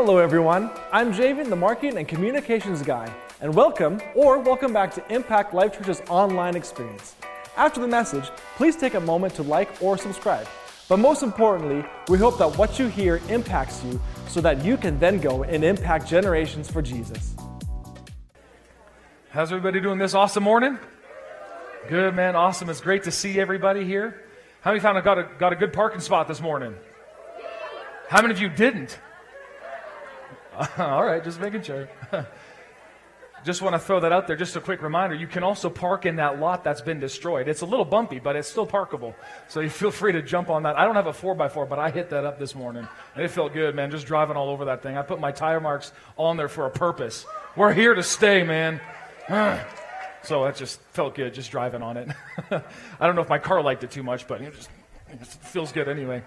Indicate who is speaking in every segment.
Speaker 1: Hello, everyone. I'm Javen, the marketing and communications guy, and welcome or welcome back to Impact Life Church's online experience. After the message, please take a moment to like or subscribe. But most importantly, we hope that what you hear impacts you so that you can then go and impact generations for Jesus.
Speaker 2: How's everybody doing this awesome morning? Good, man. Awesome. It's great to see everybody here. How many found I got a, got a good parking spot this morning? How many of you didn't? All right, just making sure. just want to throw that out there. Just a quick reminder you can also park in that lot that's been destroyed. It's a little bumpy, but it's still parkable. So you feel free to jump on that. I don't have a 4x4, but I hit that up this morning. And it felt good, man, just driving all over that thing. I put my tire marks on there for a purpose. We're here to stay, man. so that just felt good, just driving on it. I don't know if my car liked it too much, but it just it feels good anyway.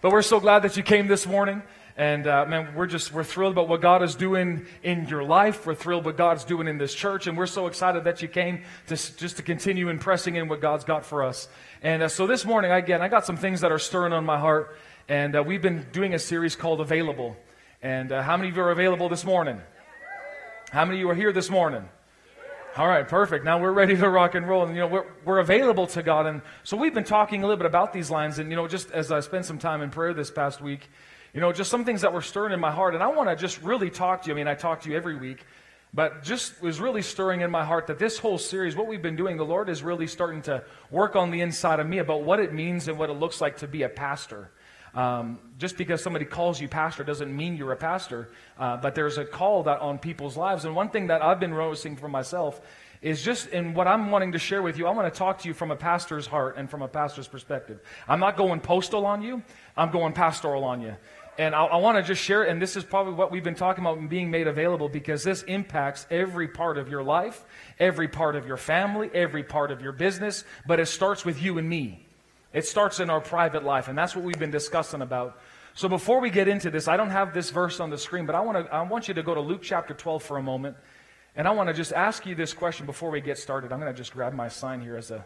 Speaker 2: But we're so glad that you came this morning. And uh, man, we're just we're thrilled about what God is doing in your life. We're thrilled what God's doing in this church, and we're so excited that you came to just to continue impressing in what God's got for us. And uh, so this morning, again, I got some things that are stirring on my heart, and uh, we've been doing a series called Available. And uh, how many of you are available this morning? How many of you are here this morning? All right, perfect. Now we're ready to rock and roll. And, you know, we're, we're available to God. And so we've been talking a little bit about these lines. And, you know, just as I spent some time in prayer this past week, you know, just some things that were stirring in my heart. And I want to just really talk to you. I mean, I talk to you every week, but just was really stirring in my heart that this whole series, what we've been doing, the Lord is really starting to work on the inside of me about what it means and what it looks like to be a pastor. Um, just because somebody calls you pastor doesn't mean you're a pastor, uh, but there's a call that on people's lives. And one thing that I've been noticing for myself is just in what I'm wanting to share with you. I want to talk to you from a pastor's heart and from a pastor's perspective. I'm not going postal on you, I'm going pastoral on you. And I, I want to just share, and this is probably what we've been talking about being made available because this impacts every part of your life, every part of your family, every part of your business, but it starts with you and me. It starts in our private life, and that's what we've been discussing about. So before we get into this, I don't have this verse on the screen, but I want, to, I want you to go to Luke chapter 12 for a moment. And I want to just ask you this question before we get started. I'm going to just grab my sign here as a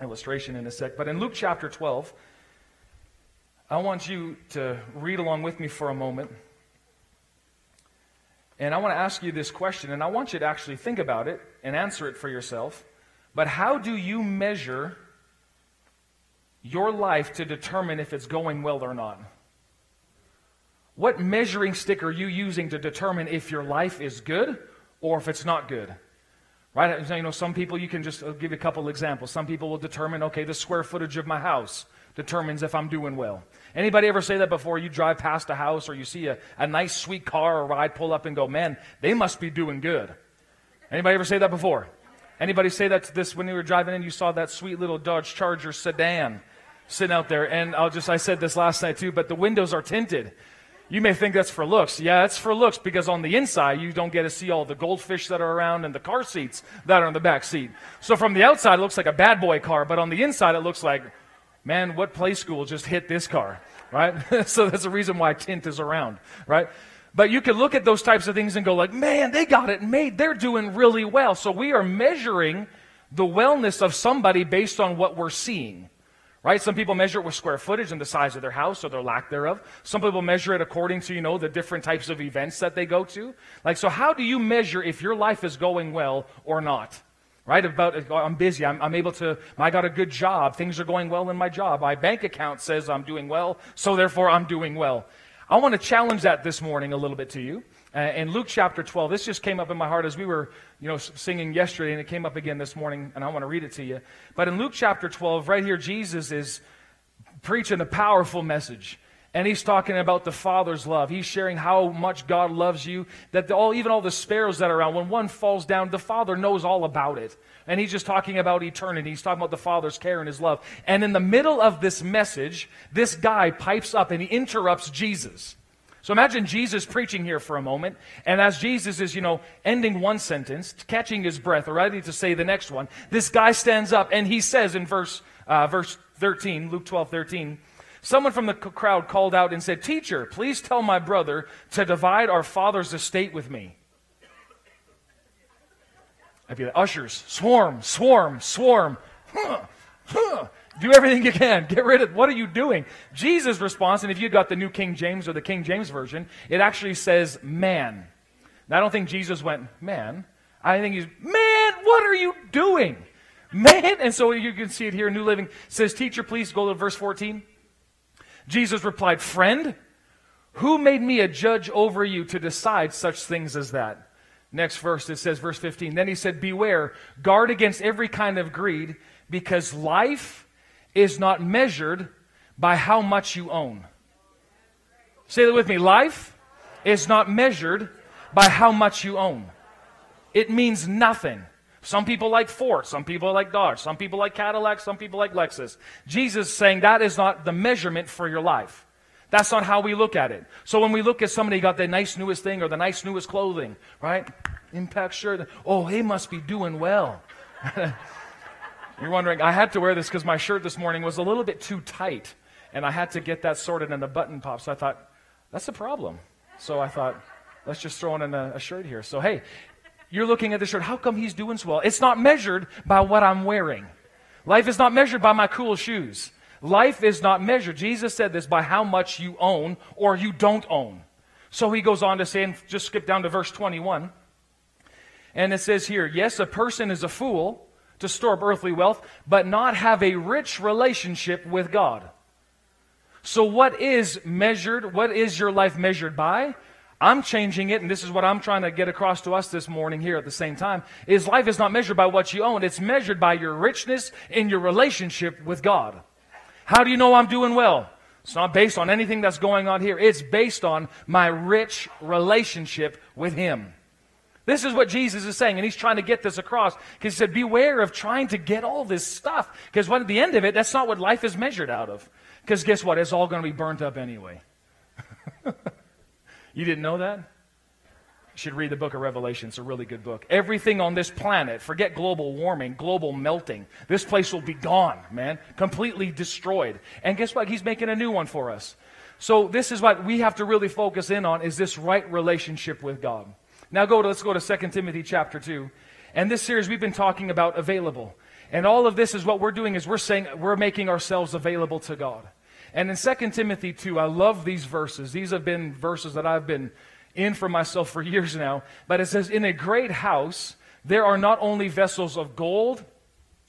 Speaker 2: illustration in a sec. But in Luke chapter 12, I want you to read along with me for a moment. And I want to ask you this question, and I want you to actually think about it and answer it for yourself. But how do you measure your life to determine if it's going well or not? What measuring stick are you using to determine if your life is good or if it's not good? Right? You know, some people, you can just I'll give you a couple examples. Some people will determine, okay, the square footage of my house determines if I'm doing well. Anybody ever say that before you drive past a house or you see a, a nice sweet car or ride pull up and go, man, they must be doing good? Anybody ever say that before? Anybody say that to this when you were driving in, you saw that sweet little Dodge Charger sedan sitting out there, and I'll just, I said this last night too, but the windows are tinted. You may think that's for looks. Yeah, it's for looks because on the inside you don't get to see all the goldfish that are around and the car seats that are in the back seat. So from the outside it looks like a bad boy car, but on the inside it looks like man, what play school just hit this car, right? so that's the reason why tint is around, right? But you can look at those types of things and go like, man, they got it made. They're doing really well. So we are measuring the wellness of somebody based on what we're seeing. Right? Some people measure it with square footage and the size of their house or their lack thereof. Some people measure it according to, you know, the different types of events that they go to. Like, so how do you measure if your life is going well or not? Right? About I'm busy. I'm, I'm, able to. I got a good job. Things are going well in my job. My bank account says I'm doing well, so therefore I'm doing well. I want to challenge that this morning a little bit to you. Uh, in Luke chapter 12, this just came up in my heart as we were, you know, singing yesterday, and it came up again this morning, and I want to read it to you. But in Luke chapter 12, right here, Jesus is preaching a powerful message. And he's talking about the Father's love. He's sharing how much God loves you, that all, even all the sparrows that are around, when one falls down, the Father knows all about it. And he's just talking about eternity. He's talking about the Father's care and his love. And in the middle of this message, this guy pipes up and he interrupts Jesus. So imagine Jesus preaching here for a moment, and as Jesus is, you know, ending one sentence, catching his breath, ready to say the next one, this guy stands up and he says in verse, uh, verse 13, Luke 12, 13, Someone from the crowd called out and said, Teacher, please tell my brother to divide our father's estate with me. I'd be like, ushers, swarm, swarm, swarm. Huh, huh. Do everything you can. Get rid of what are you doing? Jesus' response, and if you got the New King James or the King James Version, it actually says man. I don't think Jesus went, man. I think he's, man, what are you doing? Man. And so you can see it here New Living. Says, teacher, please go to verse 14. Jesus replied, friend, who made me a judge over you to decide such things as that? Next verse, it says, verse 15. Then he said, Beware, guard against every kind of greed, because life is not measured by how much you own. Say that with me. Life is not measured by how much you own. It means nothing. Some people like Ford, some people like Dodge, some people like Cadillac, some people like Lexus. Jesus saying that is not the measurement for your life. That's not how we look at it. So when we look at somebody got the nice newest thing or the nice newest clothing, right? Impact shirt. Oh, he must be doing well. You're wondering, I had to wear this because my shirt this morning was a little bit too tight. And I had to get that sorted and the button pop. So I thought, that's a problem. So I thought, let's just throw in a, a shirt here. So hey, you're looking at the shirt. How come he's doing so well? It's not measured by what I'm wearing. Life is not measured by my cool shoes. Life is not measured. Jesus said this by how much you own or you don't own. So he goes on to say, and just skip down to verse 21. And it says here, yes, a person is a fool to store up earthly wealth, but not have a rich relationship with God. So, what is measured? What is your life measured by? I'm changing it, and this is what I'm trying to get across to us this morning here at the same time, is life is not measured by what you own. It's measured by your richness in your relationship with God. How do you know I'm doing well? It's not based on anything that's going on here. It's based on my rich relationship with Him. This is what Jesus is saying, and he's trying to get this across because he said, Beware of trying to get all this stuff. Because at the end of it, that's not what life is measured out of. Because guess what? It's all going to be burnt up anyway. you didn't know that? You should read the book of Revelation. It's a really good book. Everything on this planet, forget global warming, global melting. This place will be gone, man. Completely destroyed. And guess what? He's making a new one for us. So this is what we have to really focus in on is this right relationship with God. Now go to let's go to 2 Timothy chapter 2. And this series we've been talking about available. And all of this is what we're doing is we're saying we're making ourselves available to God. And in 2 Timothy 2, I love these verses. These have been verses that I've been in for myself for years now. But it says, In a great house, there are not only vessels of gold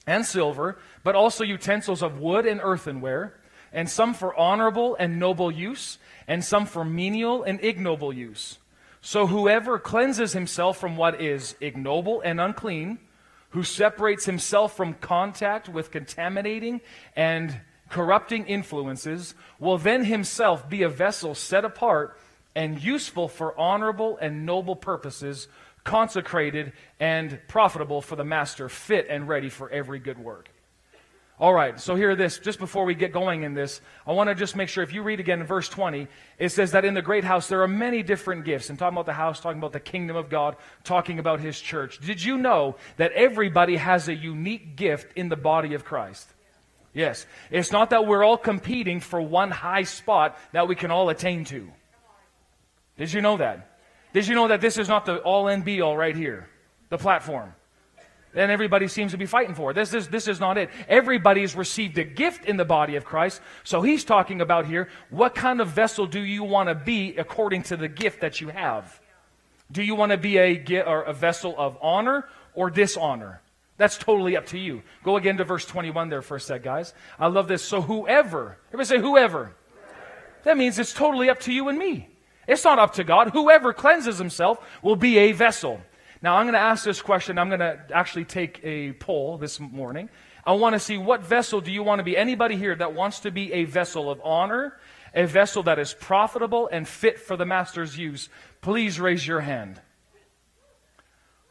Speaker 2: and silver, but also utensils of wood and earthenware, and some for honorable and noble use, and some for menial and ignoble use. So whoever cleanses himself from what is ignoble and unclean, who separates himself from contact with contaminating and corrupting influences, will then himself be a vessel set apart and useful for honorable and noble purposes, consecrated and profitable for the master, fit and ready for every good work. All right, so here this, just before we get going in this, I want to just make sure if you read again in verse 20, it says that in the great house there are many different gifts. And talking about the house, talking about the kingdom of God, talking about his church. Did you know that everybody has a unique gift in the body of Christ? Yes. It's not that we're all competing for one high spot that we can all attain to. Did you know that? Did you know that this is not the all and be all right here? The platform. And everybody seems to be fighting for. This is, this is not it. Everybody's received a gift in the body of Christ. So he's talking about here, what kind of vessel do you want to be according to the gift that you have? Do you want to be a, or a vessel of honor or dishonor? That's totally up to you. Go again to verse 21 there for a sec, guys. I love this. So whoever, everybody say whoever. That means it's totally up to you and me. It's not up to God. Whoever cleanses himself will be a vessel. Now, I'm going to ask this question. I'm going to actually take a poll this morning. I want to see what vessel do you want to be? Anybody here that wants to be a vessel of honor, a vessel that is profitable and fit for the master's use, please raise your hand.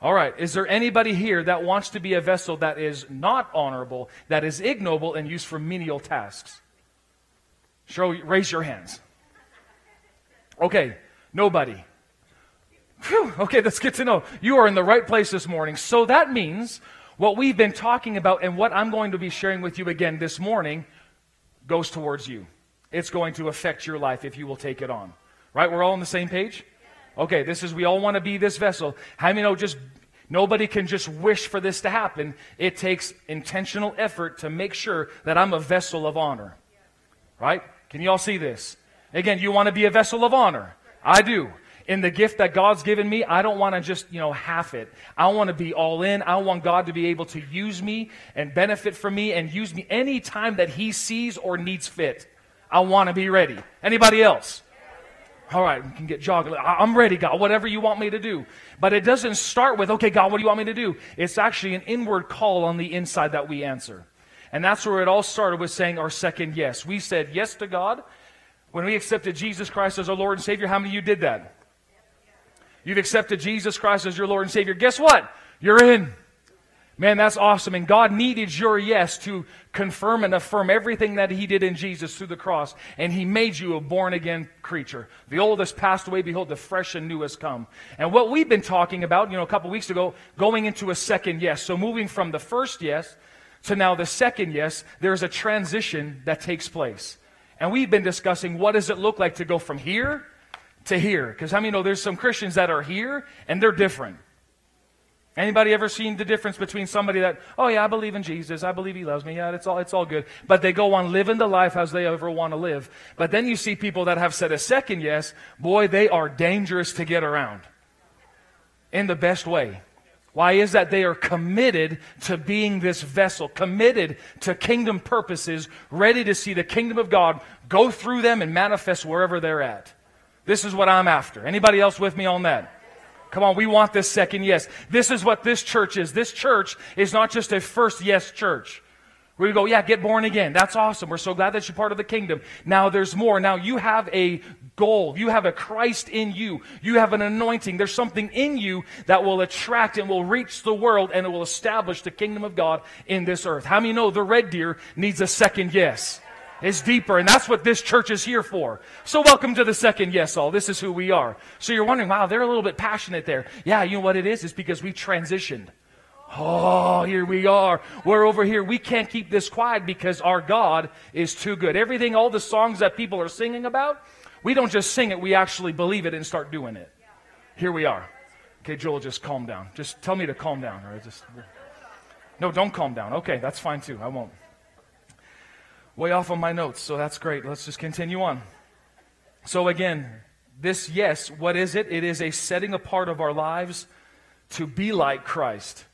Speaker 2: All right. Is there anybody here that wants to be a vessel that is not honorable, that is ignoble, and used for menial tasks? Show, raise your hands. Okay. Nobody. Whew, okay, that's good to know. You are in the right place this morning. So that means what we've been talking about and what I'm going to be sharing with you again this morning goes towards you. It's going to affect your life if you will take it on. Right? We're all on the same page? Okay, this is, we all want to be this vessel. How many know just Nobody can just wish for this to happen. It takes intentional effort to make sure that I'm a vessel of honor. Right? Can you all see this? Again, you want to be a vessel of honor. I do. In the gift that God's given me, I don't want to just, you know, half it. I want to be all in. I want God to be able to use me and benefit from me and use me any time that He sees or needs fit. I want to be ready. Anybody else? All right, we can get jogging. I'm ready, God, whatever you want me to do. But it doesn't start with, okay, God, what do you want me to do? It's actually an inward call on the inside that we answer. And that's where it all started with saying our second yes. We said yes to God. When we accepted Jesus Christ as our Lord and Savior, how many of you did that? You've accepted Jesus Christ as your Lord and Savior. Guess what? You're in. Man, that's awesome. And God needed your yes to confirm and affirm everything that He did in Jesus through the cross. And He made you a born again creature. The old has passed away. Behold, the fresh and new has come. And what we've been talking about, you know, a couple weeks ago, going into a second yes. So moving from the first yes to now the second yes, there's a transition that takes place. And we've been discussing what does it look like to go from here to here? Because how many know there's some Christians that are here and they're different. Anybody ever seen the difference between somebody that, oh yeah, I believe in Jesus, I believe he loves me, yeah, it's all, it's all good, but they go on living the life as they ever want to live. But then you see people that have said a second yes, boy, they are dangerous to get around. In the best way. Why is that? They are committed to being this vessel, committed to kingdom purposes, ready to see the kingdom of God go through them and manifest wherever they're at. This is what I'm after. Anybody else with me on that? Come on, we want this second yes. This is what this church is. This church is not just a first yes church. We go, yeah, get born again. That's awesome. We're so glad that you're part of the kingdom. Now there's more. Now you have a goal. You have a Christ in you. You have an anointing. There's something in you that will attract and will reach the world and it will establish the kingdom of God in this earth. How many know the red deer needs a second yes? Is deeper, and that's what this church is here for. So, welcome to the second yes, all. This is who we are. So, you're wondering, wow, they're a little bit passionate there. Yeah, you know what it is? It's because we transitioned. Oh, here we are. We're over here. We can't keep this quiet because our God is too good. Everything, all the songs that people are singing about, we don't just sing it, we actually believe it and start doing it. Here we are. Okay, Joel, just calm down. Just tell me to calm down. Right? Just, no, don't calm down. Okay, that's fine too. I won't way off on my notes, so that's great. Let's just continue on. So, again, this yes, what is it? It is a setting apart of our lives to be like Christ.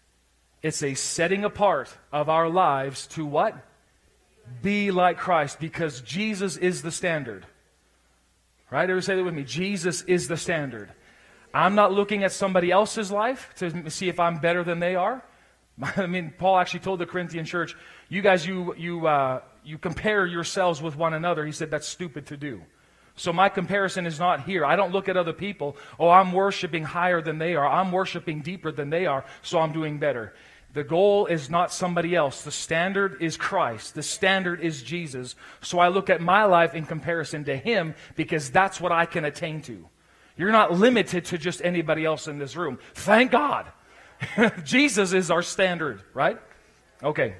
Speaker 2: It's a setting apart of our lives to what? Be like Christ because Jesus is the standard. Right? Everybody say that with me. Jesus is the standard. I'm not looking at somebody else's life to see if I'm better than they are. I mean, Paul actually told the Corinthian church, you guys, you, you, uh, you compare yourselves with one another. He said that's stupid to do. So my comparison is not here. I don't look at other people. Oh, I'm worshiping higher than they are. I'm worshiping deeper than they are, so I'm doing better. The goal is not somebody else. The standard is Christ. The standard is Jesus. So I look at my life in comparison to Him because that's what I can attain to. You're not limited to just anybody else in this room. Thank God. Jesus is our standard, right? Okay.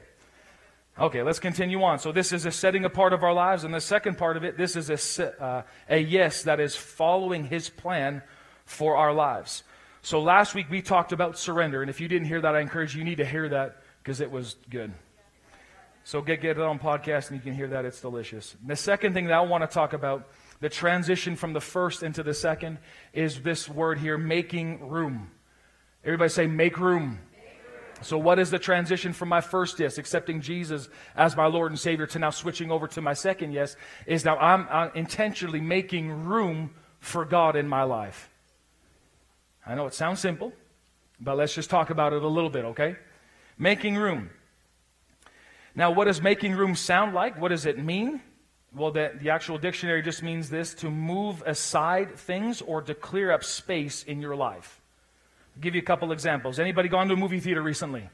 Speaker 2: Okay, let's continue on. So, this is a setting apart of our lives. And the second part of it, this is a, uh, a yes that is following his plan for our lives. So, last week we talked about surrender. And if you didn't hear that, I encourage you, you need to hear that because it was good. So, get, get it on podcast and you can hear that. It's delicious. And the second thing that I want to talk about, the transition from the first into the second, is this word here making room. Everybody say, make room. So, what is the transition from my first yes, accepting Jesus as my Lord and Savior, to now switching over to my second yes? Is now I'm, I'm intentionally making room for God in my life. I know it sounds simple, but let's just talk about it a little bit, okay? Making room. Now, what does making room sound like? What does it mean? Well, the, the actual dictionary just means this to move aside things or to clear up space in your life. I'll give you a couple examples. Anybody gone to a movie theater recently?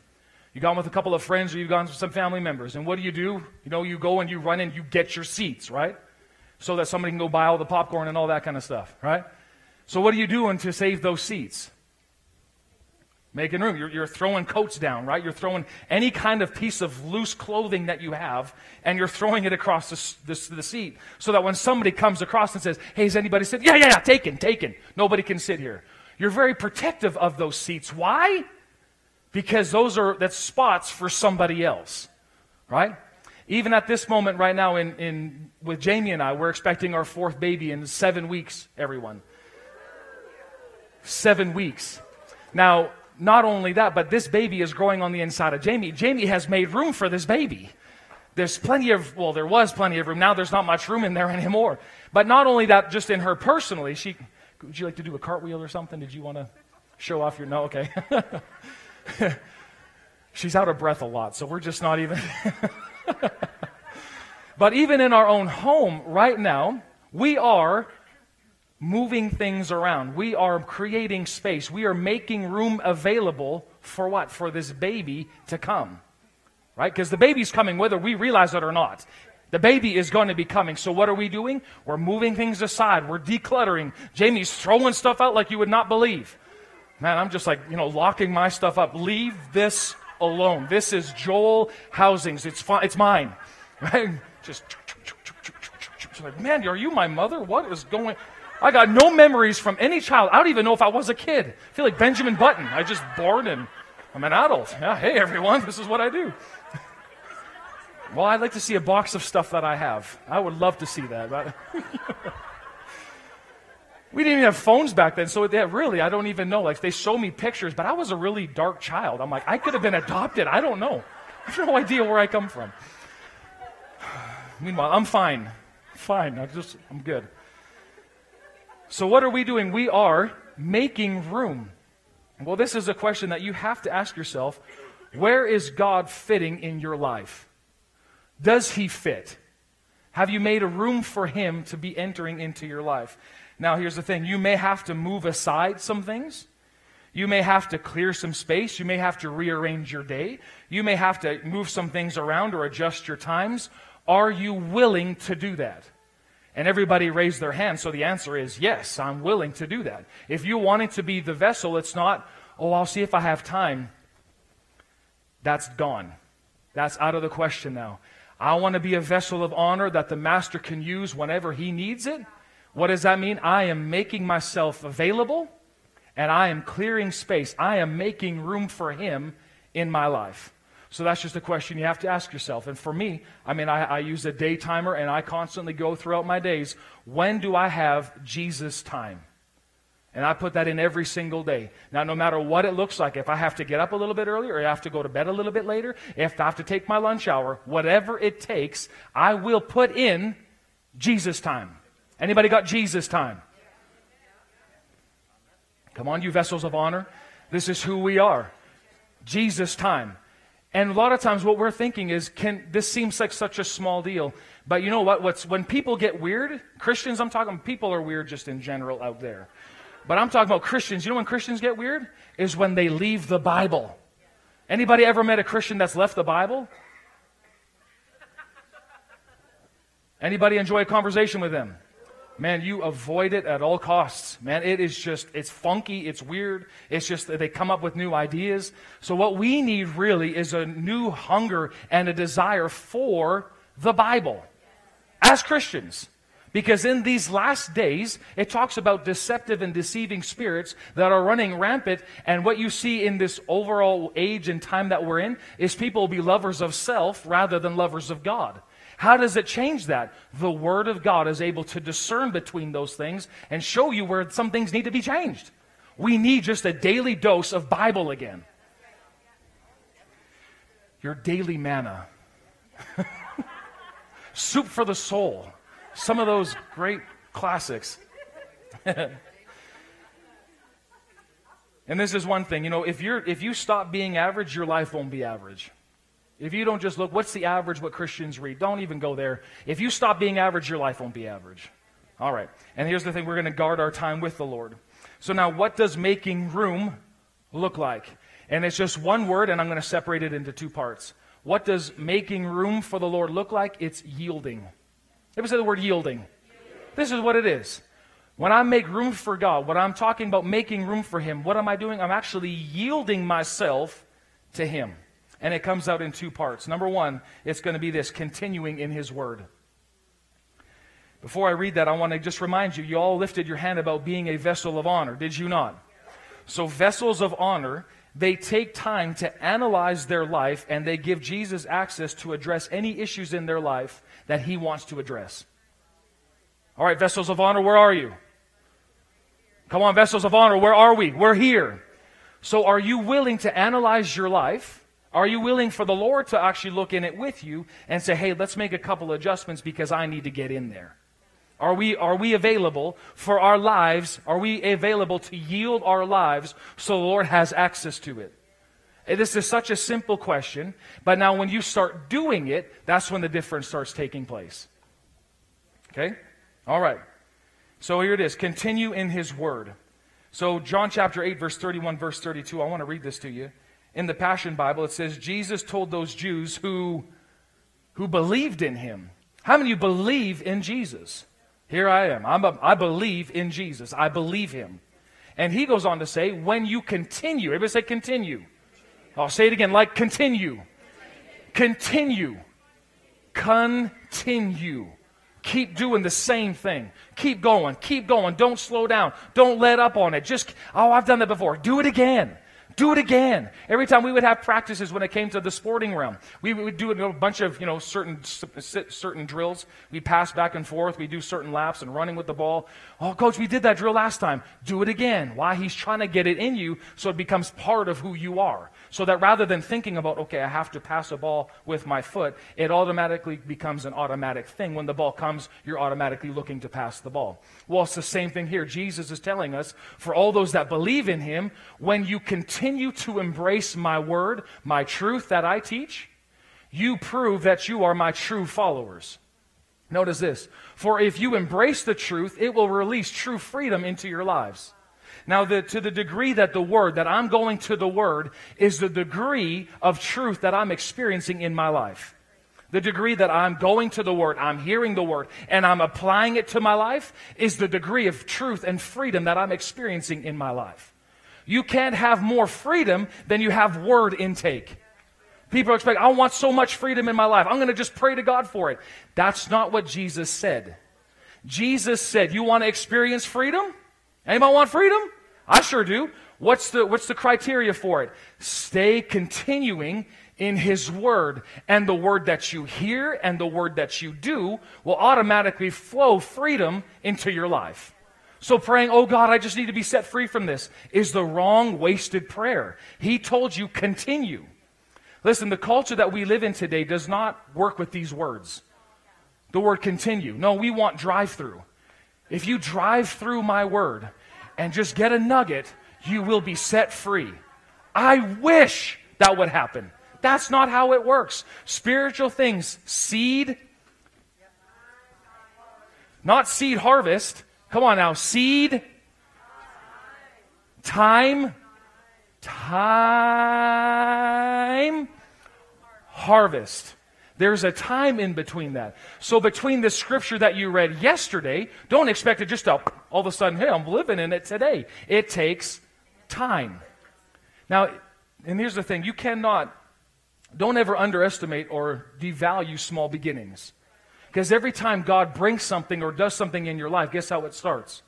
Speaker 2: You gone with a couple of friends or you've gone with some family members. And what do you do? You know, you go and you run and you get your seats, right? So that somebody can go buy all the popcorn and all that kind of stuff, right? So what are you doing to save those seats? Making room. You're, you're, throwing coats down, right? You're throwing any kind of piece of loose clothing that you have, and you're throwing it across the, the, the seat so that when somebody comes across and says, Hey, has anybody sit? Yeah, yeah, yeah, taken, taken. Nobody can sit here. You're very protective of those seats. Why? because those are that's spots for somebody else, right? Even at this moment right now in, in with Jamie and I, we're expecting our fourth baby in seven weeks, everyone. Seven weeks. Now, not only that, but this baby is growing on the inside of Jamie. Jamie has made room for this baby. There's plenty of, well, there was plenty of room. Now there's not much room in there anymore. But not only that, just in her personally, she, would you like to do a cartwheel or something? Did you want to show off your, no, okay. She's out of breath a lot, so we're just not even. but even in our own home right now, we are moving things around. We are creating space. We are making room available for what? For this baby to come. Right? Because the baby's coming whether we realize it or not. The baby is going to be coming. So what are we doing? We're moving things aside. We're decluttering. Jamie's throwing stuff out like you would not believe. Man, I'm just like, you know, locking my stuff up. Leave this alone. This is Joel Housing's. It's fine. It's mine. Right? Just like, man, are you my mother? What is going? I got no memories from any child. I don't even know if I was a kid. I feel like Benjamin Button. I just born and I'm an adult. Yeah, hey everyone, this is what I do. Well, I'd like to see a box of stuff that I have. I would love to see that. We didn't even have phones back then, so really, I don't even know. Like, they show me pictures, but I was a really dark child. I'm like, I could have been adopted. I don't know. I have no idea where I come from. Meanwhile, I'm fine. Fine. I'm just, I'm good. So, what are we doing? We are making room. Well, this is a question that you have to ask yourself where is God fitting in your life? Does he fit? Have you made a room for him to be entering into your life? Now, here's the thing you may have to move aside some things. You may have to clear some space. You may have to rearrange your day. You may have to move some things around or adjust your times. Are you willing to do that? And everybody raised their hand, so the answer is yes, I'm willing to do that. If you want it to be the vessel, it's not, oh, I'll see if I have time. That's gone. That's out of the question now. I want to be a vessel of honor that the master can use whenever he needs it. What does that mean? I am making myself available and I am clearing space. I am making room for Him in my life. So that's just a question you have to ask yourself. And for me, I mean, I, I, use a day timer and I constantly go throughout my days. When do I have Jesus time? And I put that in every single day. Now, no matter what it looks like, if I have to get up a little bit earlier, or I have to go to bed a little bit later, if I have to take my lunch hour, whatever it takes, I will put in Jesus time. Anybody got Jesus time? Come on, you vessels of honor. This is who we are. Jesus time. And a lot of times what we're thinking is, can this seems like such a small deal. But you know what? What's when people get weird, Christians, I'm talking people are weird just in general out there. But I'm talking about Christians. You know when Christians get weird? Is when they leave the Bible. Anybody ever met a Christian that's left the Bible? Anybody enjoy a conversation with them? man, you avoid it at all costs. Man, it is just, it's funky, it's weird. It's just that they come up with new ideas. So what we need really is a new hunger and a desire for the Bible as Christians. Because in these last days, it talks about deceptive and deceiving spirits that are running rampant. And what you see in this overall age and time that we're in is people will be lovers of self rather than lovers of God. How does it change that? The Word of God is able to discern between those things and show you where some things need to be changed. We need just a daily dose of Bible again. Your daily manna. Soup for the soul. Some of those great classics. and this is one thing, you know, if you're if you stop being average, your life won't be average. If you don't just look, what's the average what Christians read? Don't even go there. If you stop being average, your life won't be average. All right. And here's the thing we're going to guard our time with the Lord. So now, what does making room look like? And it's just one word, and I'm going to separate it into two parts. What does making room for the Lord look like? It's yielding. Ever say the word yielding? This is what it is. When I make room for God, when I'm talking about making room for Him, what am I doing? I'm actually yielding myself to Him. And it comes out in two parts. Number one, it's going to be this continuing in His Word. Before I read that, I want to just remind you, you all lifted your hand about being a vessel of honor, did you not? So, vessels of honor, they take time to analyze their life and they give Jesus access to address any issues in their life that he wants to address. All right, vessels of honor, where are you? Come on, vessels of honor, where are we? We're here. So, are you willing to analyze your life? Are you willing for the Lord to actually look in it with you and say, hey, let's make a couple adjustments because I need to get in there? Are we, are we available for our lives? Are we available to yield our lives so the Lord has access to it? This is such a simple question, but now when you start doing it, that's when the difference starts taking place. Okay? All right. So here it is. Continue in his word. So, John chapter 8, verse 31, verse 32, I want to read this to you. In the Passion Bible, it says, Jesus told those Jews who, who believed in him. How many of you believe in Jesus? Here I am. I'm a, I believe in Jesus. I believe him. And he goes on to say, when you continue, everybody say continue. I'll say it again, like continue. Continue. Continue. Keep doing the same thing. Keep going. Keep going. Don't slow down. Don't let up on it. Just, oh, I've done that before. Do it again. Do it again. Every time we would have practices when it came to the sporting realm, we would do a bunch of you know certain certain drills. We pass back and forth. We do certain laps and running with the ball. Oh, coach, we did that drill last time. Do it again. Why? He's trying to get it in you so it becomes part of who you are. So that rather than thinking about, okay, I have to pass a ball with my foot, it automatically becomes an automatic thing. When the ball comes, you're automatically looking to pass the ball. Well, it's the same thing here. Jesus is telling us, for all those that believe in him, when you continue to embrace my word, my truth that I teach, you prove that you are my true followers. Notice this. For if you embrace the truth, it will release true freedom into your lives. Now, the, to the degree that the word, that I'm going to the word, is the degree of truth that I'm experiencing in my life. The degree that I'm going to the word, I'm hearing the word, and I'm applying it to my life is the degree of truth and freedom that I'm experiencing in my life. You can't have more freedom than you have word intake. People expect, I want so much freedom in my life. I'm going to just pray to God for it. That's not what Jesus said. Jesus said, You want to experience freedom? Anybody want freedom? I sure do. What's the, what's the criteria for it? Stay continuing in His Word. And the word that you hear and the word that you do will automatically flow freedom into your life. So praying, oh God, I just need to be set free from this, is the wrong, wasted prayer. He told you, continue. Listen, the culture that we live in today does not work with these words. The word continue. No, we want drive through. If you drive through my word and just get a nugget, you will be set free. I wish that would happen. That's not how it works. Spiritual things, seed, not seed harvest. Come on now, seed, time, time, harvest. There's a time in between that. So between the scripture that you read yesterday, don't expect it just to all of a sudden, hey, I'm living in it today. It takes time. Now, and here's the thing you cannot, don't ever underestimate or devalue small beginnings. Because every time God brings something or does something in your life, guess how it starts?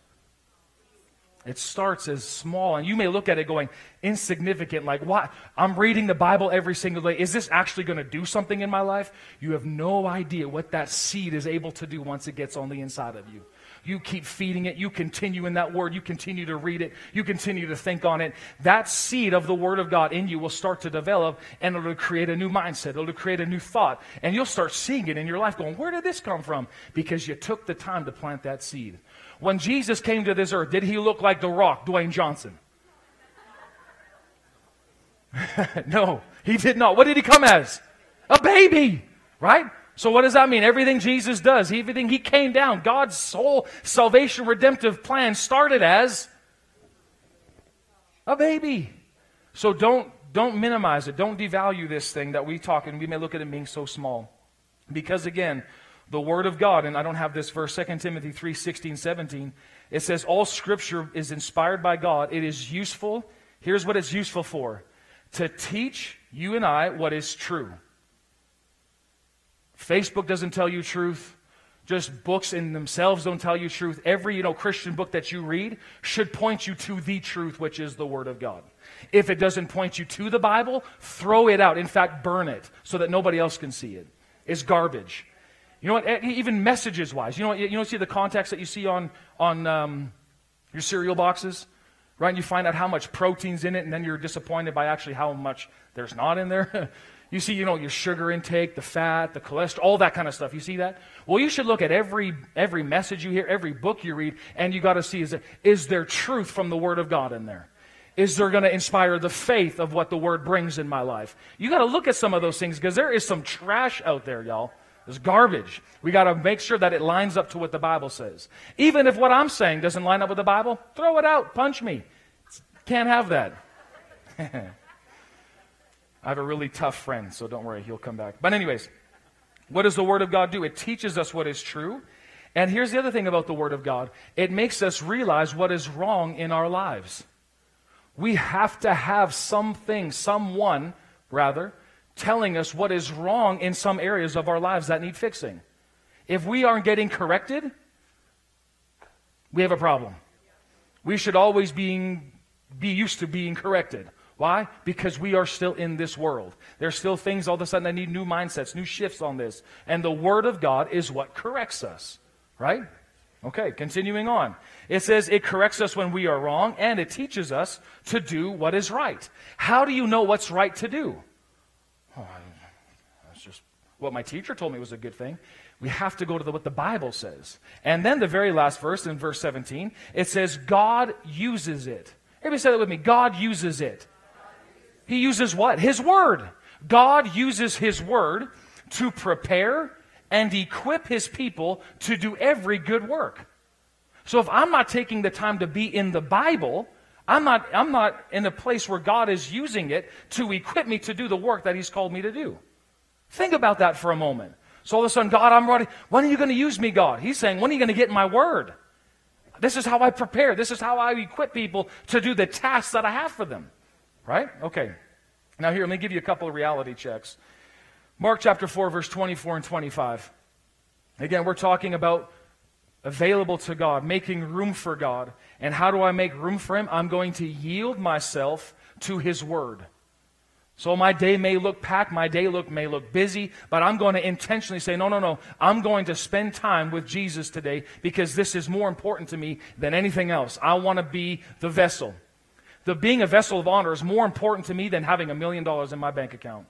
Speaker 2: It starts as small, and you may look at it going insignificant, like, what? I'm reading the Bible every single day. Is this actually going to do something in my life? You have no idea what that seed is able to do once it gets on the inside of you. You keep feeding it. You continue in that word. You continue to read it. You continue to think on it. That seed of the word of God in you will start to develop and it'll create a new mindset. It'll create a new thought. And you'll start seeing it in your life going, where did this come from? Because you took the time to plant that seed. When Jesus came to this earth, did he look like the rock, Dwayne Johnson? no, he did not. What did he come as? A baby, right? So what does that mean? Everything Jesus does, everything he came down, God's whole salvation redemptive plan started as a baby. So don't don't minimize it. Don't devalue this thing that we talk and we may look at it being so small. Because again, the Word of God, and I don't have this verse, 2 Timothy 3 16, 17. It says, All Scripture is inspired by God. It is useful. Here's what it's useful for to teach you and I what is true. Facebook doesn't tell you truth. just books in themselves don't tell you truth. Every, you know, Christian book that you read should point you to the truth, which is the Word of God. If it doesn't point you to the Bible, throw it out. In fact, burn it so that nobody else can see it. It's garbage. You know what? Even messages wise, you know? You know, see the context that you see on on um, your cereal boxes, right? And you find out how much protein's in it, and then you're disappointed by actually how much there's not in there. you see, you know, your sugar intake, the fat, the cholesterol, all that kind of stuff. You see that? Well, you should look at every every message you hear, every book you read, and you got to see is there, is there truth from the Word of God in there? Is there going to inspire the faith of what the Word brings in my life? You got to look at some of those things because there is some trash out there, y'all. There's garbage. We got to make sure that it lines up to what the Bible says. Even if what I'm saying doesn't line up with the Bible, throw it out, punch me. Can't have that. I have a really tough friend, so don't worry, he'll come back. But, anyways, what does the Word of God do? It teaches us what is true. And here's the other thing about the Word of God it makes us realize what is wrong in our lives. We have to have something, someone, rather, telling us what is wrong in some areas of our lives that need fixing. If we aren't getting corrected, we have a problem. We should always being, be used to being corrected. Why? Because we are still in this world. There's still things all of a sudden that need new mindsets, new shifts on this. And the Word of God is what corrects us. Right? Okay, continuing on. It says it corrects us when we are wrong and it teaches us to do what is right. How do you know what's right to do? Oh, that's just what my teacher told me was a good thing. We have to go to the, what the Bible says. And then the very last verse, in verse 17, it says, God uses it. Everybody say that with me. God uses it. He uses what? His Word. God uses His Word to prepare and equip his people to do every good work. So if I'm not taking the time to be in the Bible, I'm not, I'm not in a place where God is using it to equip me to do the work that he's called me to do. Think about that for a moment. So all of a sudden, God, I'm ready. When are you going to use me, God? He's saying, when are you going to get my word? This is how I prepare. This is how I equip people to do the tasks that I have for them. Right? Okay. Now, here, let me give you a couple of reality checks. Mark chapter 4, verse 24 and 25. Again, we're talking about available to God, making room for God. And how do I make room for Him? I'm going to yield myself to His Word. So my day may look packed, my day look, may look busy, but I'm going to intentionally say, no, no, no, I'm going to spend time with Jesus today because this is more important to me than anything else. I want to be the vessel. The being a vessel of honor is more important to me than having a million dollars in my bank account.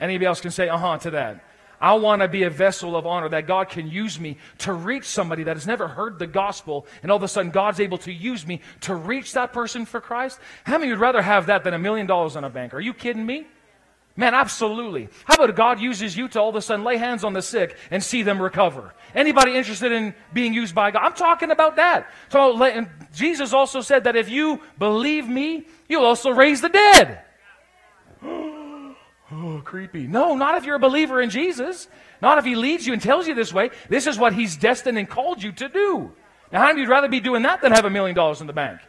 Speaker 2: Anybody else can say uh huh to that. I want to be a vessel of honor that God can use me to reach somebody that has never heard the gospel, and all of a sudden God's able to use me to reach that person for Christ. How many would rather have that than a million dollars in a bank? Are you kidding me? Man, absolutely. How about God uses you to all of a sudden lay hands on the sick and see them recover? Anybody interested in being used by God? I'm talking about that. So Jesus also said that if you believe me, you'll also raise the dead. Oh, creepy. No, not if you're a believer in Jesus. Not if He leads you and tells you this way. This is what He's destined and called you to do. Now, how many of you'd rather be doing that than have a million dollars in the bank?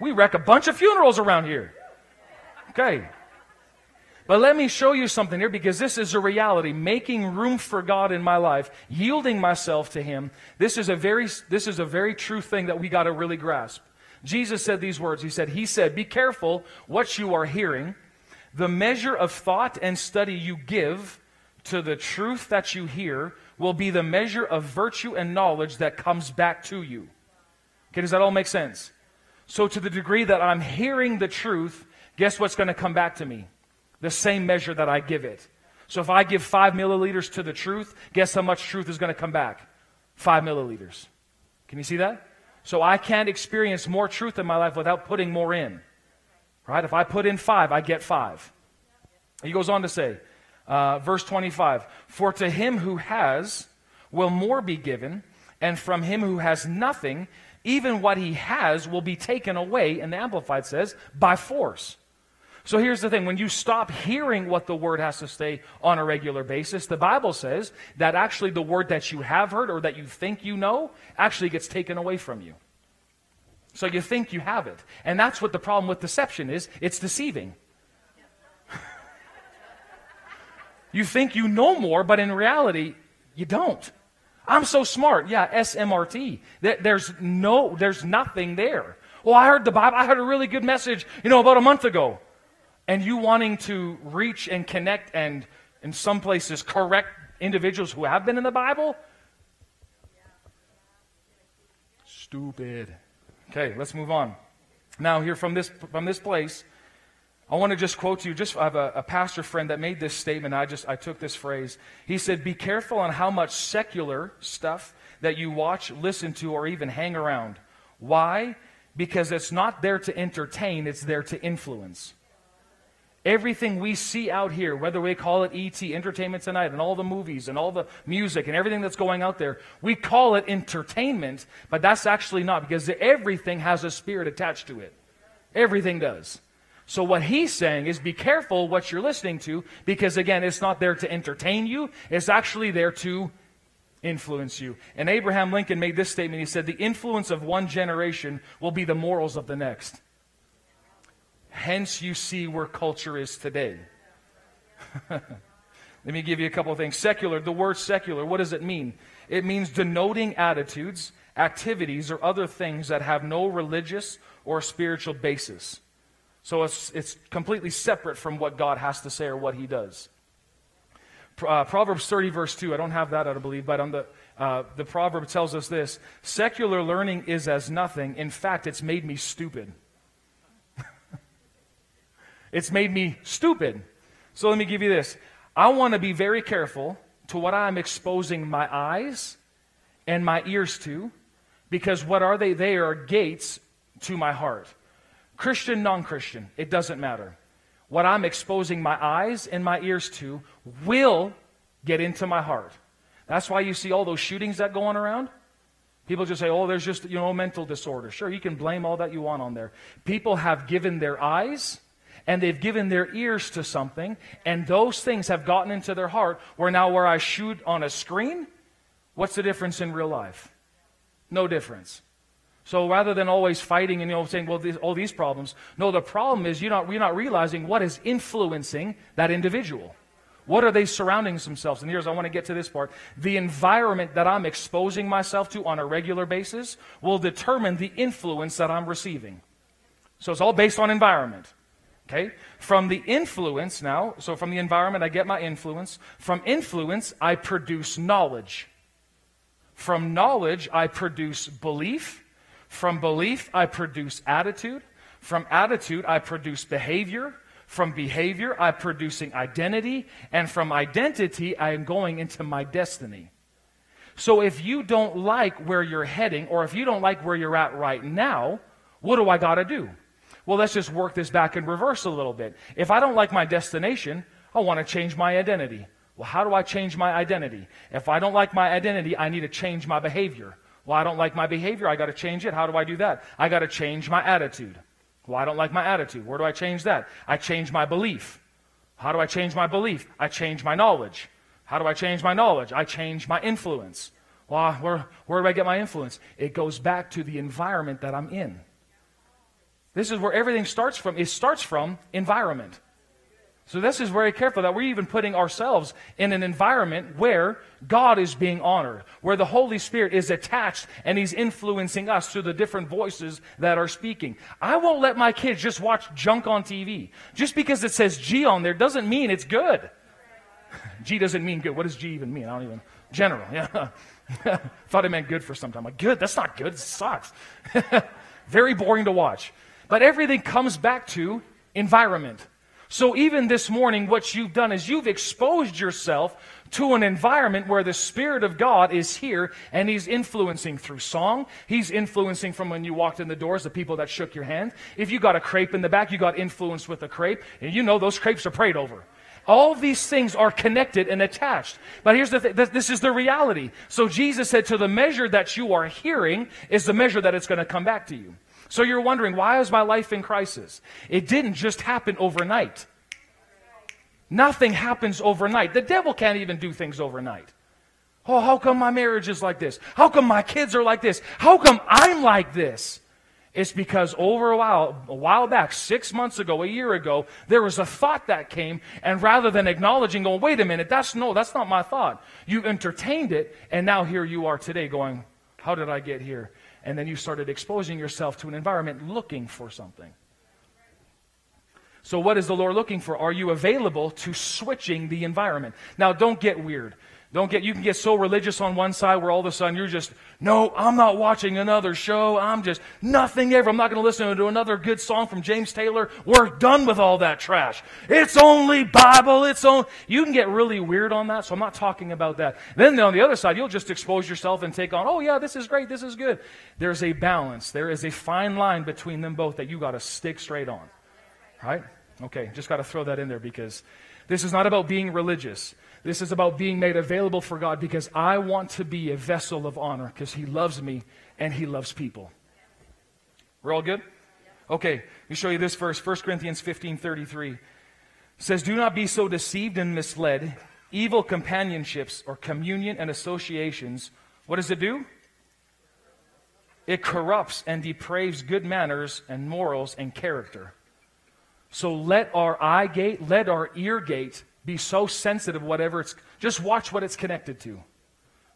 Speaker 2: We wreck a bunch of funerals around here. Okay. But let me show you something here because this is a reality. Making room for God in my life, yielding myself to Him. This is a very, this is a very true thing that we got to really grasp. Jesus said these words. He said, He said, Be careful what you are hearing the measure of thought and study you give to the truth that you hear will be the measure of virtue and knowledge that comes back to you. Okay, does that all make sense? So, to the degree that I'm hearing the truth, guess what's going to come back to me? The same measure that I give it. So, if I give five milliliters to the truth, guess how much truth is going to come back? Five milliliters. Can you see that? So, I can't experience more truth in my life without putting more in. Right? If I put in five, I get five. He goes on to say, uh, verse 25 For to him who has will more be given, and from him who has nothing, even what he has will be taken away, and the Amplified says, by force. So here's the thing when you stop hearing what the word has to say on a regular basis, the Bible says that actually the word that you have heard or that you think you know actually gets taken away from you. So you think you have it. And that's what the problem with deception is it's deceiving. you think you know more, but in reality, you don't. I'm so smart. Yeah, SMRT. There's no, there's nothing there. Well, I heard the Bible, I heard a really good message, you know, about a month ago. And you wanting to reach and connect and, in some places, correct individuals who have been in the Bible? Stupid. Okay, let's move on. Now, here from this, from this place, I want to just quote to you. Just I have a, a, pastor friend that made this statement. I just I took this phrase. He said, "Be careful on how much secular stuff that you watch, listen to, or even hang around. Why? Because it's not there to entertain; it's there to influence." Everything we see out here, whether we call it ET, Entertainment Tonight, and all the movies and all the music and everything that's going out there, we call it entertainment, but that's actually not because everything has a spirit attached to it. Everything does. So, what he's saying is be careful what you're listening to because, again, it's not there to entertain you, it's actually there to influence you. And Abraham Lincoln made this statement. He said, The influence of one generation will be the morals of the next. Hence, you see where culture is today. Let me give you a couple of things. Secular, the word secular, what does it mean? It means denoting attitudes, activities, or other things that have no religious or spiritual basis. So it's, it's completely separate from what God has to say or what he does. Uh, Proverbs 30, verse 2, I don't have that, I believe, but on the, uh, the proverb tells us this Secular learning is as nothing. In fact, it's made me stupid. It's made me stupid. So let me give you this. I want to be very careful to what I'm exposing my eyes and my ears to, because what are they? They are gates to my heart. Christian, non Christian, it doesn't matter. What I'm exposing my eyes and my ears to will get into my heart. That's why you see all those shootings that go on around. People just say, oh, there's just, you know, mental disorder. Sure, you can blame all that you want on there. People have given their eyes and they've given their ears to something, and those things have gotten into their heart where now where I shoot on a screen, what's the difference in real life? No difference. So rather than always fighting and you know saying, well, these, all these problems, no, the problem is you're not, you're not realizing what is influencing that individual. What are they surrounding themselves? And here's, I want to get to this part. The environment that I'm exposing myself to on a regular basis will determine the influence that I'm receiving. So it's all based on environment. Okay? From the influence now, so from the environment, I get my influence. From influence, I produce knowledge. From knowledge, I produce belief. From belief, I produce attitude. From attitude, I produce behavior. From behavior, I'm producing identity. And from identity, I am going into my destiny. So if you don't like where you're heading, or if you don't like where you're at right now, what do I got to do? Well, let's just work this back in reverse a little bit. If I don't like my destination, I want to change my identity. Well, how do I change my identity? If I don't like my identity, I need to change my behavior. Well, I don't like my behavior. I got to change it. How do I do that? I got to change my attitude. Well, I don't like my attitude. Where do I change that? I change my belief. How do I change my belief? I change my knowledge. How do I change my knowledge? I change my influence. Well, where, where do I get my influence? It goes back to the environment that I'm in. This is where everything starts from. It starts from environment. So this is very careful that we're even putting ourselves in an environment where God is being honored, where the Holy Spirit is attached and He's influencing us through the different voices that are speaking. I won't let my kids just watch junk on TV. Just because it says G on there doesn't mean it's good. G doesn't mean good. What does G even mean? I don't even. General, yeah. Thought it meant good for some time. Like, good? That's not good. It sucks. very boring to watch. But everything comes back to environment. So even this morning, what you've done is you've exposed yourself to an environment where the Spirit of God is here and He's influencing through song. He's influencing from when you walked in the doors, the people that shook your hand. If you got a crepe in the back, you got influenced with a crepe. And you know those crepes are prayed over. All these things are connected and attached. But here's the thing this is the reality. So Jesus said, to the measure that you are hearing is the measure that it's going to come back to you. So you're wondering, why is my life in crisis? It didn't just happen overnight. Nothing happens overnight. The devil can't even do things overnight. Oh, how come my marriage is like this? How come my kids are like this? How come I'm like this? It's because over a while, a while back, six months ago, a year ago, there was a thought that came, and rather than acknowledging, going, wait a minute, that's no, that's not my thought. You entertained it, and now here you are today going, how did I get here? And then you started exposing yourself to an environment looking for something. So, what is the Lord looking for? Are you available to switching the environment? Now, don't get weird. Don't get, you can get so religious on one side where all of a sudden you're just, no, I'm not watching another show. I'm just nothing ever. I'm not going to listen to another good song from James Taylor. We're done with all that trash. It's only Bible. It's only, you can get really weird on that. So I'm not talking about that. Then on the other side, you'll just expose yourself and take on, oh yeah, this is great. This is good. There's a balance. There is a fine line between them both that you got to stick straight on. Right? Okay. Just got to throw that in there because this is not about being religious. This is about being made available for God because I want to be a vessel of honor because He loves me and He loves people. We're all good? Okay, let me show you this verse 1 Corinthians 15 33 says, Do not be so deceived and misled. Evil companionships or communion and associations, what does it do? It corrupts and depraves good manners and morals and character. So let our eye gate, let our ear gate be so sensitive, whatever it's, just watch what it's connected to.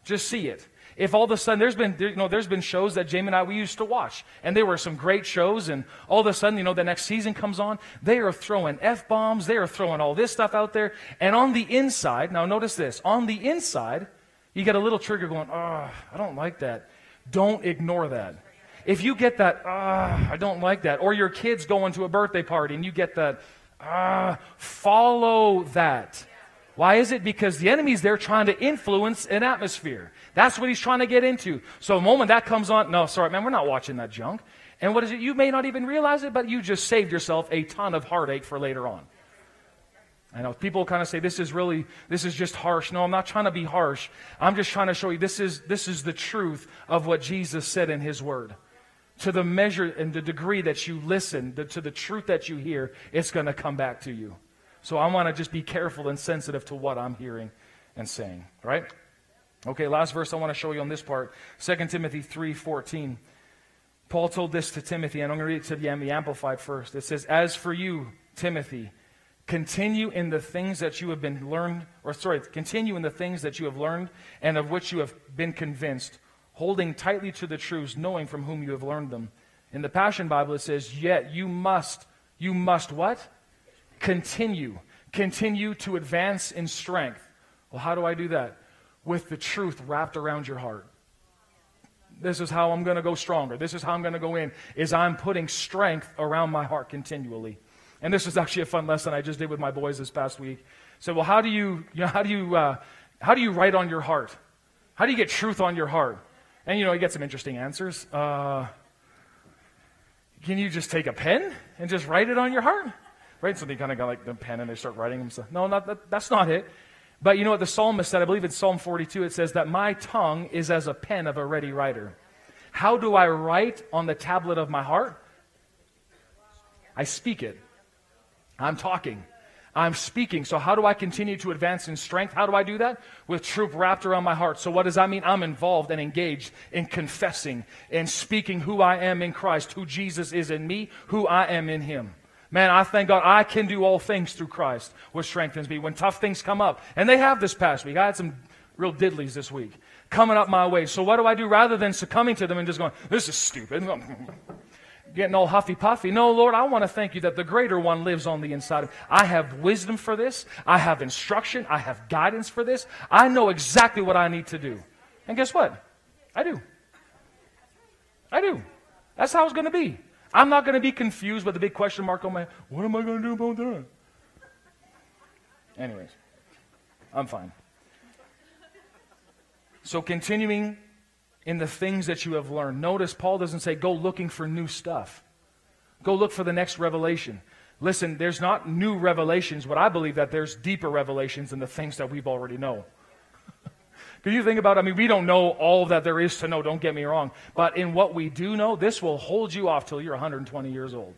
Speaker 2: Just see it. If all of a sudden there's been, you know, there's been shows that Jamie and I we used to watch, and they were some great shows, and all of a sudden, you know, the next season comes on, they are throwing f bombs, they are throwing all this stuff out there, and on the inside, now notice this, on the inside, you get a little trigger going, oh, I don't like that. Don't ignore that. If you get that, ah, I don't like that, or your kid's going to a birthday party and you get that, Ah, follow that. Why is it? Because the enemy's there trying to influence an atmosphere. That's what he's trying to get into. So the moment that comes on, no, sorry, man, we're not watching that junk. And what is it? You may not even realize it, but you just saved yourself a ton of heartache for later on. I know people kind of say this is really this is just harsh. No, I'm not trying to be harsh. I'm just trying to show you this is this is the truth of what Jesus said in his word to the measure and the degree that you listen, the, to the truth that you hear, it's going to come back to you. So I want to just be careful and sensitive to what I'm hearing and saying, right? Okay, last verse I want to show you on this part, 2 Timothy 3:14. Paul told this to Timothy, and I'm going to read it to the, the Amplified first. It says, As for you, Timothy, continue in the things that you have been learned, or sorry, continue in the things that you have learned and of which you have been convinced holding tightly to the truths, knowing from whom you have learned them. In the Passion Bible, it says, Yet you must, you must what? Continue. Continue to advance in strength. Well, how do I do that? With the truth wrapped around your heart. This is how I'm going to go stronger. This is how I'm going to go in, is I'm putting strength around my heart continually. And this was actually a fun lesson I just did with my boys this past week. So, well, how do you, you know, how do you, uh, how do you write on your heart? How do you get truth on your heart? And you know, you get some interesting answers. Uh, can you just take a pen and just write it on your heart? Right? So they kind of got like the pen and they start writing them. No, not, that, that's not it. But you know what the psalmist said? I believe in Psalm 42. It says that my tongue is as a pen of a ready writer. How do I write on the tablet of my heart? I speak it. I'm talking. I'm speaking. So, how do I continue to advance in strength? How do I do that? With truth wrapped around my heart. So, what does that mean? I'm involved and engaged in confessing and speaking who I am in Christ, who Jesus is in me, who I am in Him. Man, I thank God I can do all things through Christ, which strengthens me. When tough things come up, and they have this past week, I had some real diddlies this week coming up my way. So, what do I do rather than succumbing to them and just going, this is stupid? getting all huffy puffy. No, Lord, I want to thank you that the greater one lives on the inside of me. I have wisdom for this. I have instruction. I have guidance for this. I know exactly what I need to do. And guess what? I do. I do. That's how it's going to be. I'm not going to be confused with the big question mark on my head. What am I going to do about that? Anyways, I'm fine. So continuing in the things that you have learned. Notice Paul doesn't say, go looking for new stuff. Go look for the next revelation. Listen, there's not new revelations, but I believe that there's deeper revelations in the things that we've already know. Can you think about? I mean, we don't know all that there is to know, don't get me wrong. But in what we do know, this will hold you off till you're 120 years old.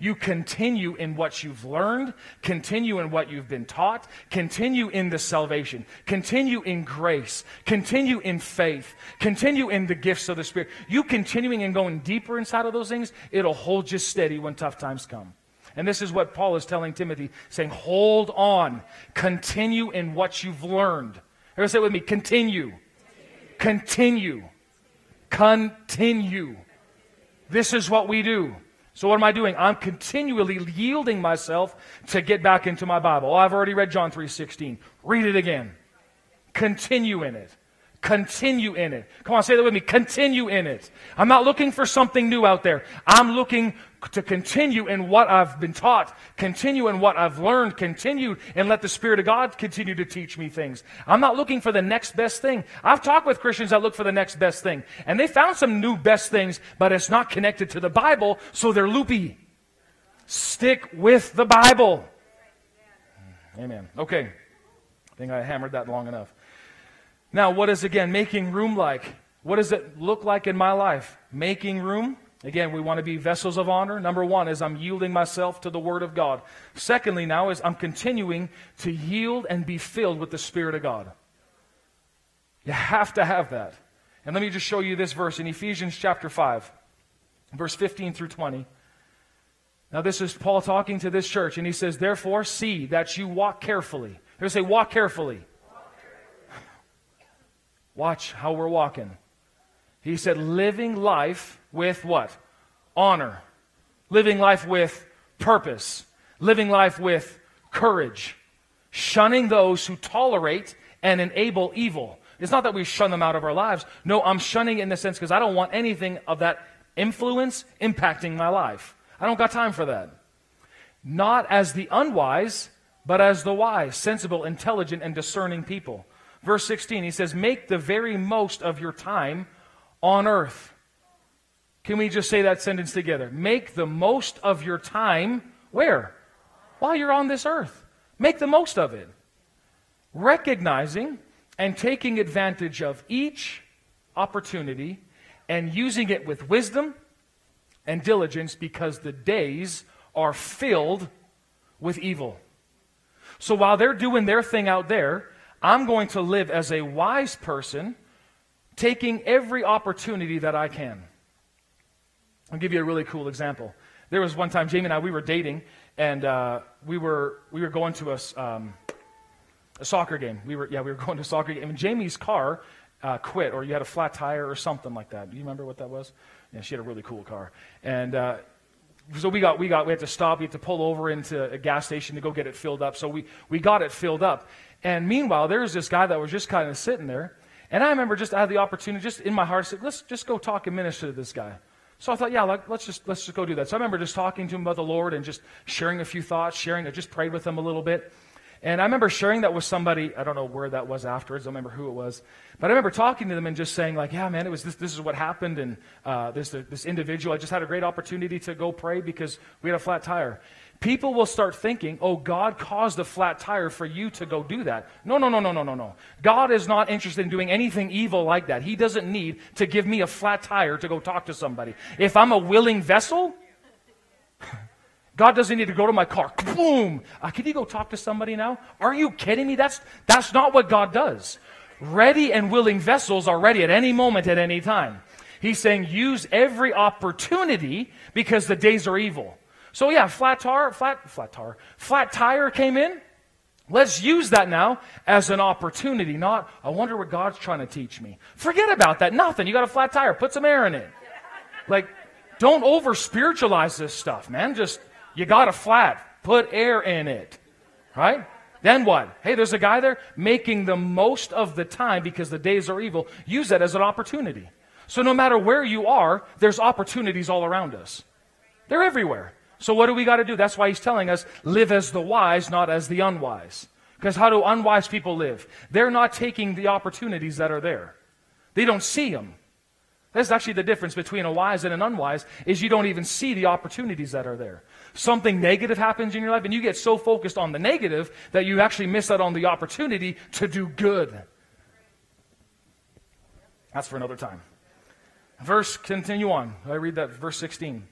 Speaker 2: You continue in what you've learned, continue in what you've been taught, continue in the salvation, continue in grace, continue in faith, continue in the gifts of the Spirit. You continuing and going deeper inside of those things, it'll hold you steady when tough times come. And this is what Paul is telling Timothy, saying, hold on, continue in what you've learned. Everyone say it with me, continue. Continue. Continue. This is what we do. So, what am I doing? I'm continually yielding myself to get back into my Bible. Oh, I've already read John 3.16. Read it again. Continue in it. Continue in it. Come on, say that with me. Continue in it. I'm not looking for something new out there. I'm looking to continue in what I've been taught, continue in what I've learned, continue and let the Spirit of God continue to teach me things. I'm not looking for the next best thing. I've talked with Christians that look for the next best thing, and they found some new best things, but it's not connected to the Bible, so they're loopy. Stick with the Bible. Amen. Okay. I think I hammered that long enough. Now, what is again making room like? What does it look like in my life? Making room Again, we want to be vessels of honor. Number one is I'm yielding myself to the Word of God. Secondly, now is I'm continuing to yield and be filled with the Spirit of God. You have to have that. And let me just show you this verse in Ephesians chapter 5, verse 15 through 20. Now, this is Paul talking to this church, and he says, Therefore, see that you walk carefully. They're say, walk carefully. Watch how we're walking. He said, living life with what? Honor. Living life with purpose. Living life with courage. Shunning those who tolerate and enable evil. It's not that we shun them out of our lives. No, I'm shunning in the sense because I don't want anything of that influence impacting my life. I don't got time for that. Not as the unwise, but as the wise, sensible, intelligent, and discerning people. Verse 16, he says, Make the very most of your time on earth. Can we just say that sentence together? Make the most of your time where? While you're on this earth. Make the most of it. Recognizing and taking advantage of each opportunity and using it with wisdom and diligence because the days are filled with evil. So while they're doing their thing out there, I'm going to live as a wise person taking every opportunity that I can. I'll give you a really cool example. There was one time, Jamie and I, we were dating, and uh, we, were, we were going to a, um, a soccer game. We were, yeah, we were going to a soccer game. And Jamie's car uh, quit, or you had a flat tire or something like that. Do you remember what that was? Yeah, she had a really cool car. And uh, so we got, we got, we had to stop. We had to pull over into a gas station to go get it filled up. So we, we got it filled up. And meanwhile, there was this guy that was just kind of sitting there. And I remember just I had the opportunity, just in my heart, I said, let's just go talk and minister to this guy. So I thought, yeah, let's just let's just go do that. So I remember just talking to him about the Lord and just sharing a few thoughts, sharing. I just prayed with him a little bit. And I remember sharing that with somebody. I don't know where that was afterwards. I don't remember who it was. But I remember talking to them and just saying, like, yeah, man, it was this, this is what happened. And uh, this, this individual, I just had a great opportunity to go pray because we had a flat tire people will start thinking, oh, God caused a flat tire for you to go do that. No, no, no, no, no, no, no. God is not interested in doing anything evil like that. He doesn't need to give me a flat tire to go talk to somebody. If I'm a willing vessel, God doesn't need to go to my car. Boom! Uh, can you go talk to somebody now? Are you kidding me? That's, that's not what God does. Ready and willing vessels are ready at any moment, at any time. He's saying use every opportunity because the days are evil. So yeah, flat tire, flat, flat tire, flat tire came in. Let's use that now as an opportunity, not, I wonder what God's trying to teach me. Forget about that. Nothing. You got a flat tire. Put some air in it. Like, don't over spiritualize this stuff, man. Just, you got a flat. Put air in it. Right? Then what? Hey, there's a guy there making the most of the time because the days are evil. Use that as an opportunity. So no matter where you are, there's opportunities all around us. They're everywhere. So what do we got to do? That's why he's telling us live as the wise, not as the unwise. Because how do unwise people live? They're not taking the opportunities that are there. They don't see them. That's actually the difference between a wise and an unwise is you don't even see the opportunities that are there. Something negative happens in your life and you get so focused on the negative that you actually miss out on the opportunity to do good. That's for another time. Verse continue on. I read that verse 16.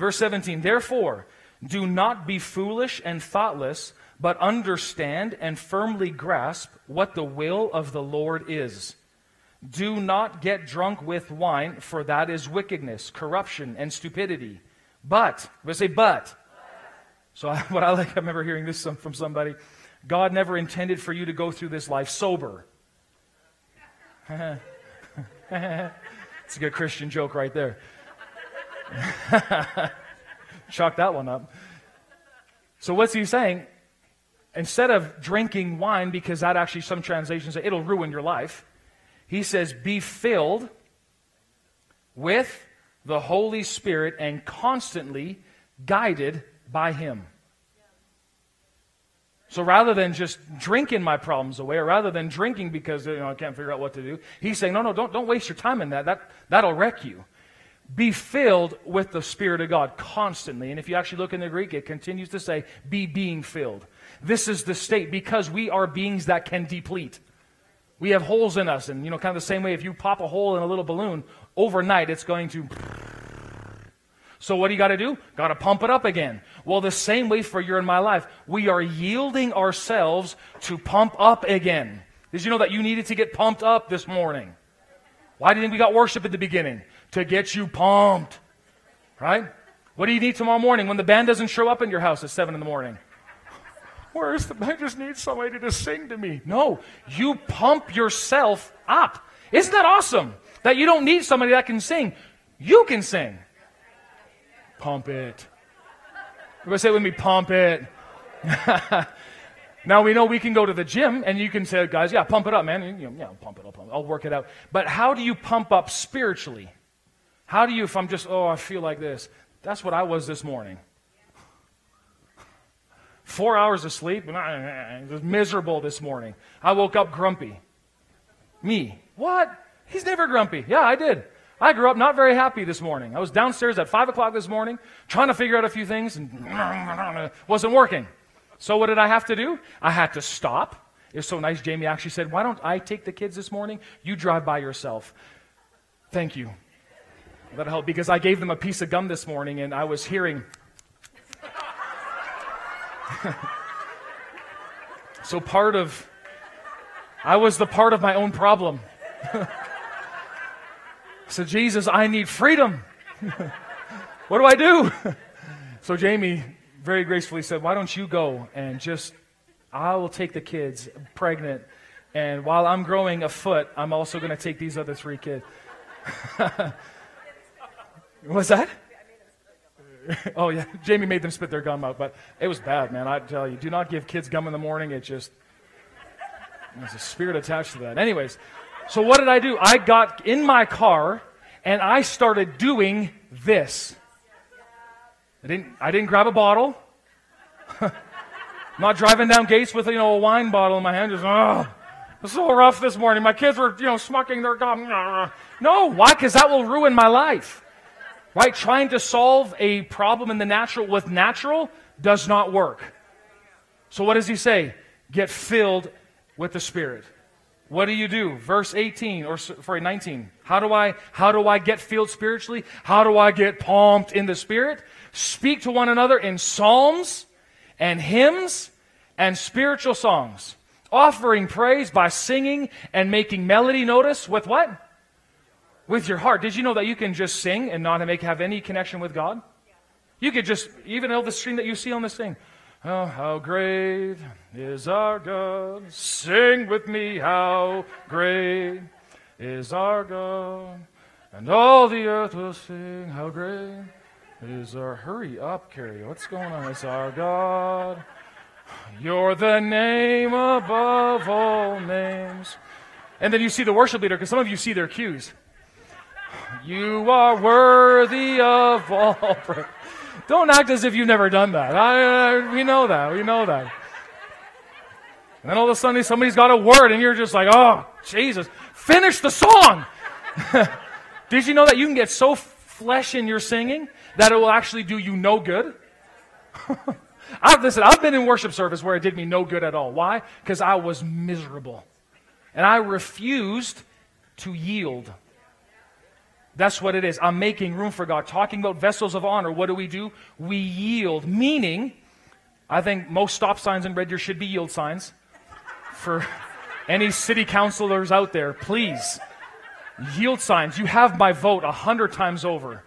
Speaker 2: Verse 17, therefore, do not be foolish and thoughtless, but understand and firmly grasp what the will of the Lord is. Do not get drunk with wine, for that is wickedness, corruption, and stupidity. But, we say, but. So, I, what I like, I remember hearing this from somebody God never intended for you to go through this life sober. it's a good Christian joke right there. Chalk that one up. So, what's he saying? Instead of drinking wine, because that actually, some translations say it'll ruin your life, he says, be filled with the Holy Spirit and constantly guided by Him. So rather than just drinking my problems away, or rather than drinking because you know, I can't figure out what to do, he's saying, no, no, don't, don't waste your time in that. that. That'll wreck you. Be filled with the Spirit of God constantly. And if you actually look in the Greek, it continues to say, be being filled. This is the state because we are beings that can deplete. We have holes in us. And, you know, kind of the same way if you pop a hole in a little balloon, overnight it's going to. So what do you got to do? Got to pump it up again. Well, the same way for you and my life. We are yielding ourselves to pump up again. Did you know that you needed to get pumped up this morning? Why do you think we got worship at the beginning? To get you pumped. Right? What do you need tomorrow morning when the band doesn't show up in your house at 7 in the morning? Where's the, I just need somebody to sing to me. No, you pump yourself up. Isn't that awesome? That you don't need somebody that can sing. You can sing. Pump it. Everybody say with me, pump it. now we know we can go to the gym and you can say, guys, yeah, pump it up, man. You know, yeah, pump it up, pump it. I'll work it out. But how do you pump up spiritually? How do you, if I'm just, oh, I feel like this? That's what I was this morning. Four hours of sleep, and I was miserable this morning. I woke up grumpy. Me. What? He's never grumpy. Yeah, I did. I grew up not very happy this morning. I was downstairs at 5 o'clock this morning trying to figure out a few things and wasn't working. So what did I have to do? I had to stop. It's so nice. Jamie actually said, Why don't I take the kids this morning? You drive by yourself. Thank you. That'll help because I gave them a piece of gum this morning and I was hearing so part of, I was the part of my own problem. so, Jesus, I need freedom. what do I do? so, Jamie very gracefully said, Why don't you go and just, I will take the kids, pregnant, and while I'm growing a foot, I'm also going to take these other three kids. What's that? oh yeah, Jamie made them spit their gum out, but it was bad, man. I tell you, do not give kids gum in the morning. It just there's a spirit attached to that. Anyways, so what did I do? I got in my car and I started doing this. I didn't. I didn't grab a bottle. not driving down Gaetz with you know a wine bottle in my hand. Just oh, it's so rough this morning. My kids were you know smucking their gum. No, why? Because that will ruin my life. Right? Trying to solve a problem in the natural with natural does not work. So what does he say? Get filled with the Spirit. What do you do? Verse 18 or sorry 19. How do I how do I get filled spiritually? How do I get pumped in the spirit? Speak to one another in psalms and hymns and spiritual songs, offering praise by singing and making melody notice with what? With your heart. Did you know that you can just sing and not make have any connection with God? You could just, even though the stream that you see on this thing, oh, how great is our God. Sing with me, how great is our God. And all the earth will sing, how great is our. Hurry up, Carrie. What's going on? It's our God. You're the name above all names. And then you see the worship leader, because some of you see their cues. You are worthy of all praise. Don't act as if you've never done that. I, uh, we know that. We know that. And then all of a sudden somebody's got a word and you're just like, oh, Jesus, finish the song. Did you know that you can get so flesh in your singing that it will actually do you no good? I've, listen, I've been in worship service where it did me no good at all. Why? Because I was miserable. And I refused to yield. That's what it is. I'm making room for God. Talking about vessels of honor, what do we do? We yield. Meaning, I think most stop signs in Red Deer should be yield signs. For any city councilors out there, please. Yield signs. You have my vote a hundred times over.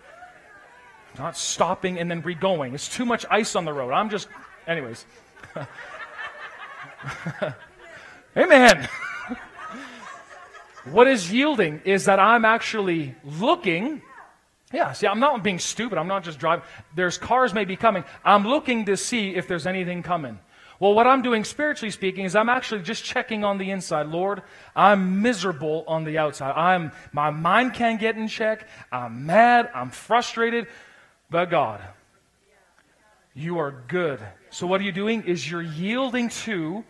Speaker 2: Not stopping and then re-going. It's too much ice on the road. I'm just, anyways. Amen. what is yielding is that I'm actually looking. Yeah, see, I'm not being stupid. I'm not just driving. There's cars maybe coming. I'm looking to see if there's anything coming. Well, what I'm doing spiritually speaking is I'm actually just checking on the inside. Lord, I'm miserable on the outside. I'm my mind can't get in check. I'm mad. I'm frustrated. But God, you are good. So what are you doing is you're yielding to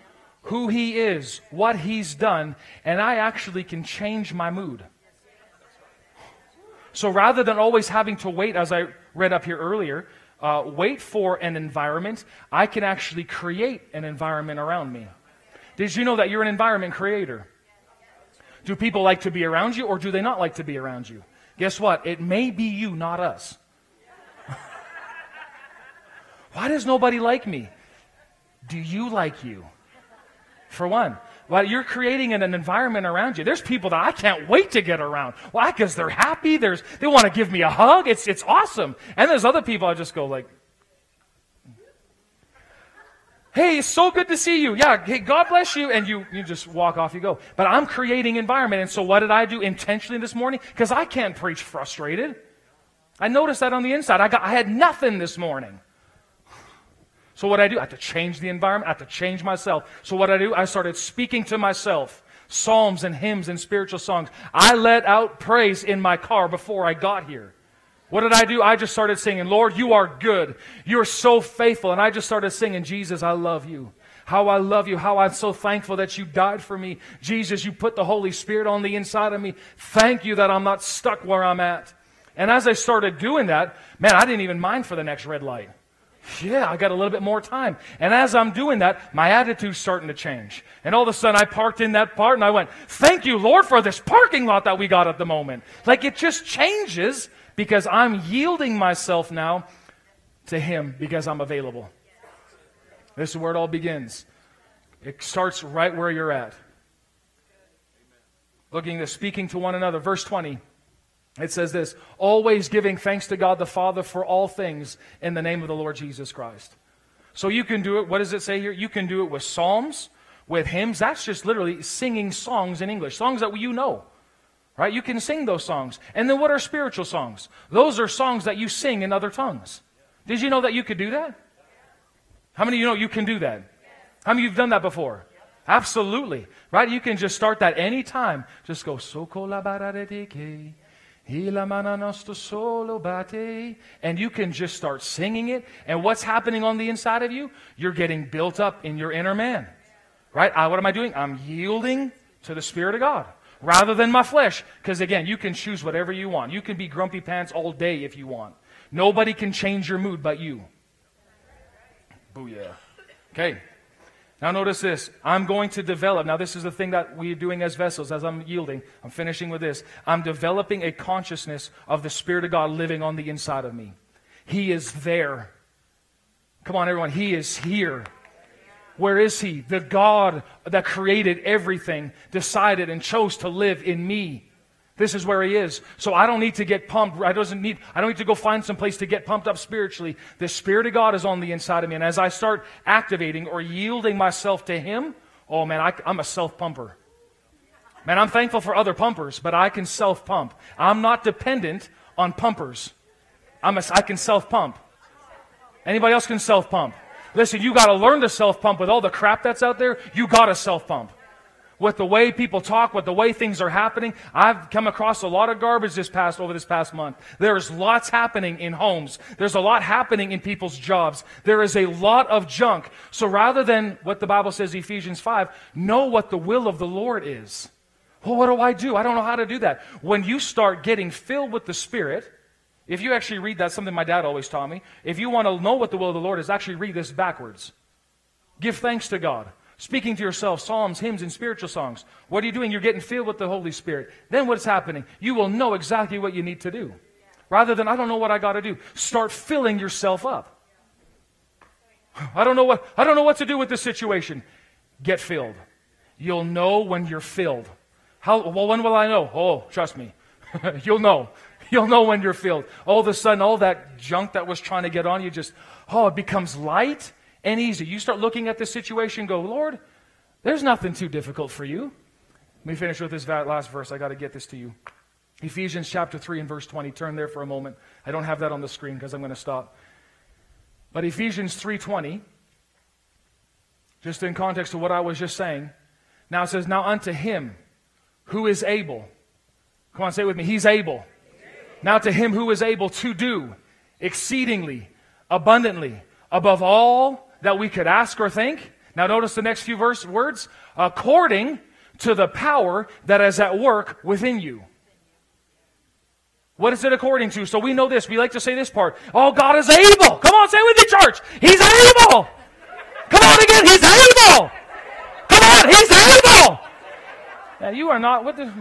Speaker 2: who he is, what he's done, and I actually can change my mood. So rather than always having to wait, as I read up here earlier, uh, wait for an environment, I can actually create an environment around me. Did you know that you're an environment creator? Do people like to be around you or do they not like to be around you? Guess what? It may be you, not us. Why does nobody like me? Do you like you? For one. Well, you're creating an, an, environment around you. There's people that I can't wait to get around. Why? Because they're happy. There's, they want to give me a hug. It's, it's awesome. And there's other people I just go like, Hey, it's so good to see you. Yeah, hey, God bless you. And you, you just walk off, you go. But I'm creating environment. And so what did I do intentionally this morning? Because I can't preach frustrated. I noticed that on the inside. I, got, I had nothing this morning. So what I do, I have to change the environment. I have to change myself. So what I do, I started speaking to myself. Psalms and hymns and spiritual songs. I let out praise in my car before I got here. What did I do? I just started singing, Lord, you are good. You're so faithful. And I just started singing, Jesus, I love you. How I love you. How I'm so thankful that you died for me. Jesus, you put the Holy Spirit on the inside of me. Thank you that I'm not stuck where I'm at. And as I started doing that, man, I didn't even mind for the next red light. Yeah, I got a little bit more time. And as I'm doing that, my attitude's starting to change. And all of a sudden, I parked in that part and I went, Thank you, Lord, for this parking lot that we got at the moment. Like it just changes because I'm yielding myself now to Him because I'm available. This is where it all begins. It starts right where you're at. Looking to speaking to one another. Verse 20. It says this always giving thanks to God the Father for all things in the name of the Lord Jesus Christ. So you can do it, what does it say here? You can do it with psalms, with hymns. That's just literally singing songs in English, songs that you know. Right? You can sing those songs. And then what are spiritual songs? Those are songs that you sing in other tongues. Did you know that you could do that? How many of you know you can do that? How many of you have done that before? Absolutely. Right? You can just start that anytime. Just go, so and you can just start singing it. And what's happening on the inside of you? You're getting built up in your inner man. Right? I, what am I doing? I'm yielding to the Spirit of God rather than my flesh. Because again, you can choose whatever you want. You can be grumpy pants all day if you want. Nobody can change your mood but you. Booyah. Okay. Now, notice this. I'm going to develop. Now, this is the thing that we're doing as vessels as I'm yielding. I'm finishing with this. I'm developing a consciousness of the Spirit of God living on the inside of me. He is there. Come on, everyone. He is here. Where is He? The God that created everything decided and chose to live in me. This is where he is. So I don't need to get pumped. I doesn't need I don't need to go find some place to get pumped up spiritually. The spirit of God is on the inside of me and as I start activating or yielding myself to him, oh man, I, I'm a self-pumper. Man, I'm thankful for other pumpers, but I can self-pump. I'm not dependent on pumpers. I'm a, I can self-pump. Anybody else can self-pump? Listen, you got to learn to self-pump with all the crap that's out there. You got to self-pump with the way people talk, with the way things are happening. I've come across a lot of garbage this past, over this past month. There's lots happening in homes. There's a lot happening in people's jobs. There is a lot of junk. So rather than what the Bible says, Ephesians 5, know what the will of the Lord is. Well, what do I do? I don't know how to do that. When you start getting filled with the Spirit, if you actually read that, something my dad always taught me, if you want to know what the will of the Lord is, actually read this backwards. Give thanks to God. Speaking to yourself, psalms, hymns, and spiritual songs. What are you doing? You're getting filled with the Holy Spirit. Then what's happening? You will know exactly what you need to do. Rather than, I don't know what I got to do. Start filling yourself up. I don't know what, I don't know what to do with this situation. Get filled. You'll know when you're filled. How, well, when will I know? Oh, trust me. You'll know. You'll know when you're filled. All of a sudden, all that junk that was trying to get on you just, oh, it becomes light and easy. You start looking at the situation go, Lord, there's nothing too difficult for you. Let me finish with this last verse. I got to get this to you. Ephesians chapter 3 and verse 20. Turn there for a moment. I don't have that on the screen because I'm going to stop. But Ephesians 3:20 just in context of what I was just saying. Now it says, Now unto him who is able. Come on, say it with me. He's able. Now to him who is able to do exceedingly, abundantly, above all that we could ask or think. Now notice the next few verse words. According to the power that is at work within you. What is it according to? So we know this. We like to say this part. Oh, God is able. Come on, say it with the church. He's able. Come on again. He's able. Come on. He's able. Now you are not. What the?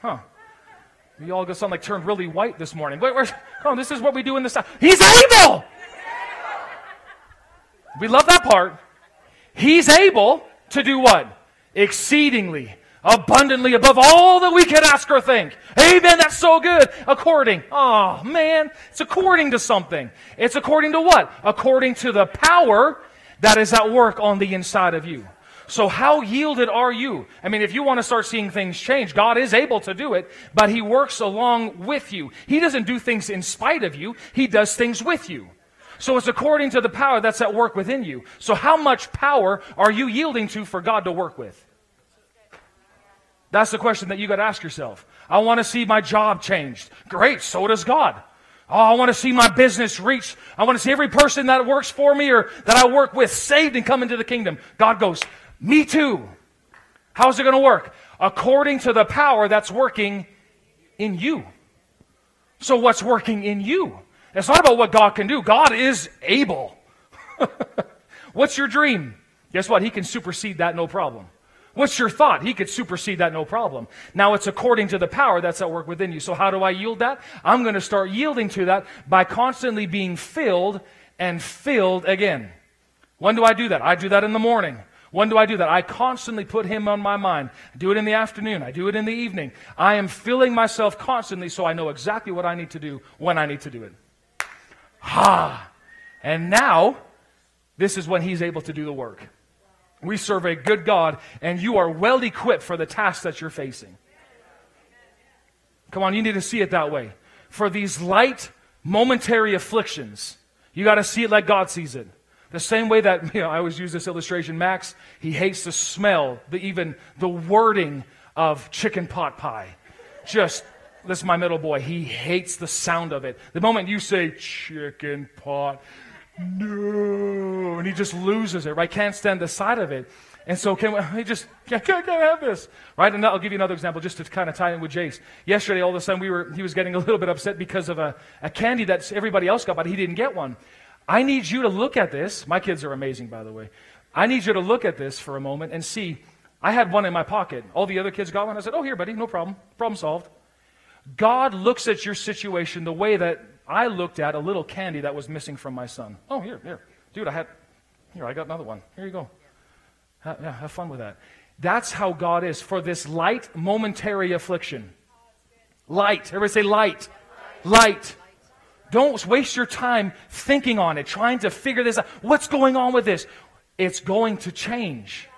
Speaker 2: Huh. You all sound like turned really white this morning. Wait, where's, come this is what we do in the South. He's able. We love that part. He's able to do what? Exceedingly, abundantly above all that we could ask or think. Amen. That's so good. According. Oh, man. It's according to something. It's according to what? According to the power that is at work on the inside of you. So how yielded are you? I mean, if you want to start seeing things change, God is able to do it, but He works along with you. He doesn't do things in spite of you. He does things with you. So it's according to the power that's at work within you. So how much power are you yielding to for God to work with? That's the question that you got to ask yourself. I want to see my job changed. Great, so does God. Oh, I want to see my business reach. I want to see every person that works for me or that I work with saved and come into the kingdom. God goes, Me too. How's it going to work? According to the power that's working in you. So, what's working in you? It's not about what God can do. God is able. What's your dream? Guess what? He can supersede that no problem. What's your thought? He could supersede that no problem. Now it's according to the power that's at work within you. So how do I yield that? I'm going to start yielding to that by constantly being filled and filled again. When do I do that? I do that in the morning. When do I do that? I constantly put him on my mind. I do it in the afternoon. I do it in the evening. I am filling myself constantly so I know exactly what I need to do when I need to do it. Ha! And now, this is when he's able to do the work. We serve a good God, and you are well equipped for the task that you're facing. Come on, you need to see it that way. For these light, momentary afflictions, you got to see it like God sees it. The same way that, you know, I always use this illustration, Max, he hates the smell, the, even the wording of chicken pot pie. Just this is my middle boy. He hates the sound of it. The moment you say chicken pot, no, and he just loses it, right? Can't stand the sight of it. And so can we, he just, can't, can't have this, right? And I'll give you another example just to kind of tie in with Jace. Yesterday, all of a sudden, we were, he was getting a little bit upset because of a, a candy that everybody else got, but he didn't get one. I need you to look at this. My kids are amazing, by the way. I need you to look at this for a moment and see. I had one in my pocket. All the other kids got one. I said, Oh, here, buddy, no problem. Problem solved. God looks at your situation the way that I looked at a little candy that was missing from my son. Oh, here, here. Dude, I had, here, I got another one. Here you go. Yeah, have fun with that. That's how God is for this light, momentary affliction. Light. Everybody say light. Light. Don't waste your time thinking on it, trying to figure this out. What's going on with this? It's going to change.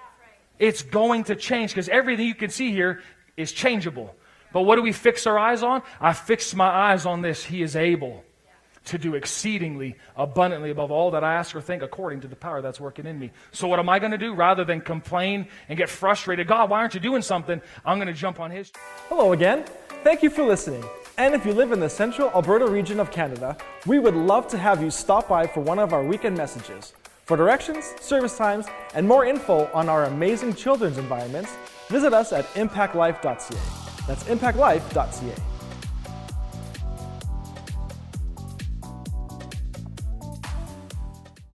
Speaker 2: It's going to change because everything you can see here is changeable. But what do we fix our eyes on? I fix my eyes on this. He is able to do exceedingly abundantly above all that I ask or think according to the power that's working in me. So what am I going to do? Rather than complain and get frustrated, God, why aren't you doing something? I'm going to jump on his.
Speaker 1: Hello again. Thank you for listening. And if you live in the central Alberta region of Canada, we would love to have you stop by for one of our weekend messages. For directions, service times, and more info on our amazing children's environments, visit us at impactlife.ca. That's impactlife.ca.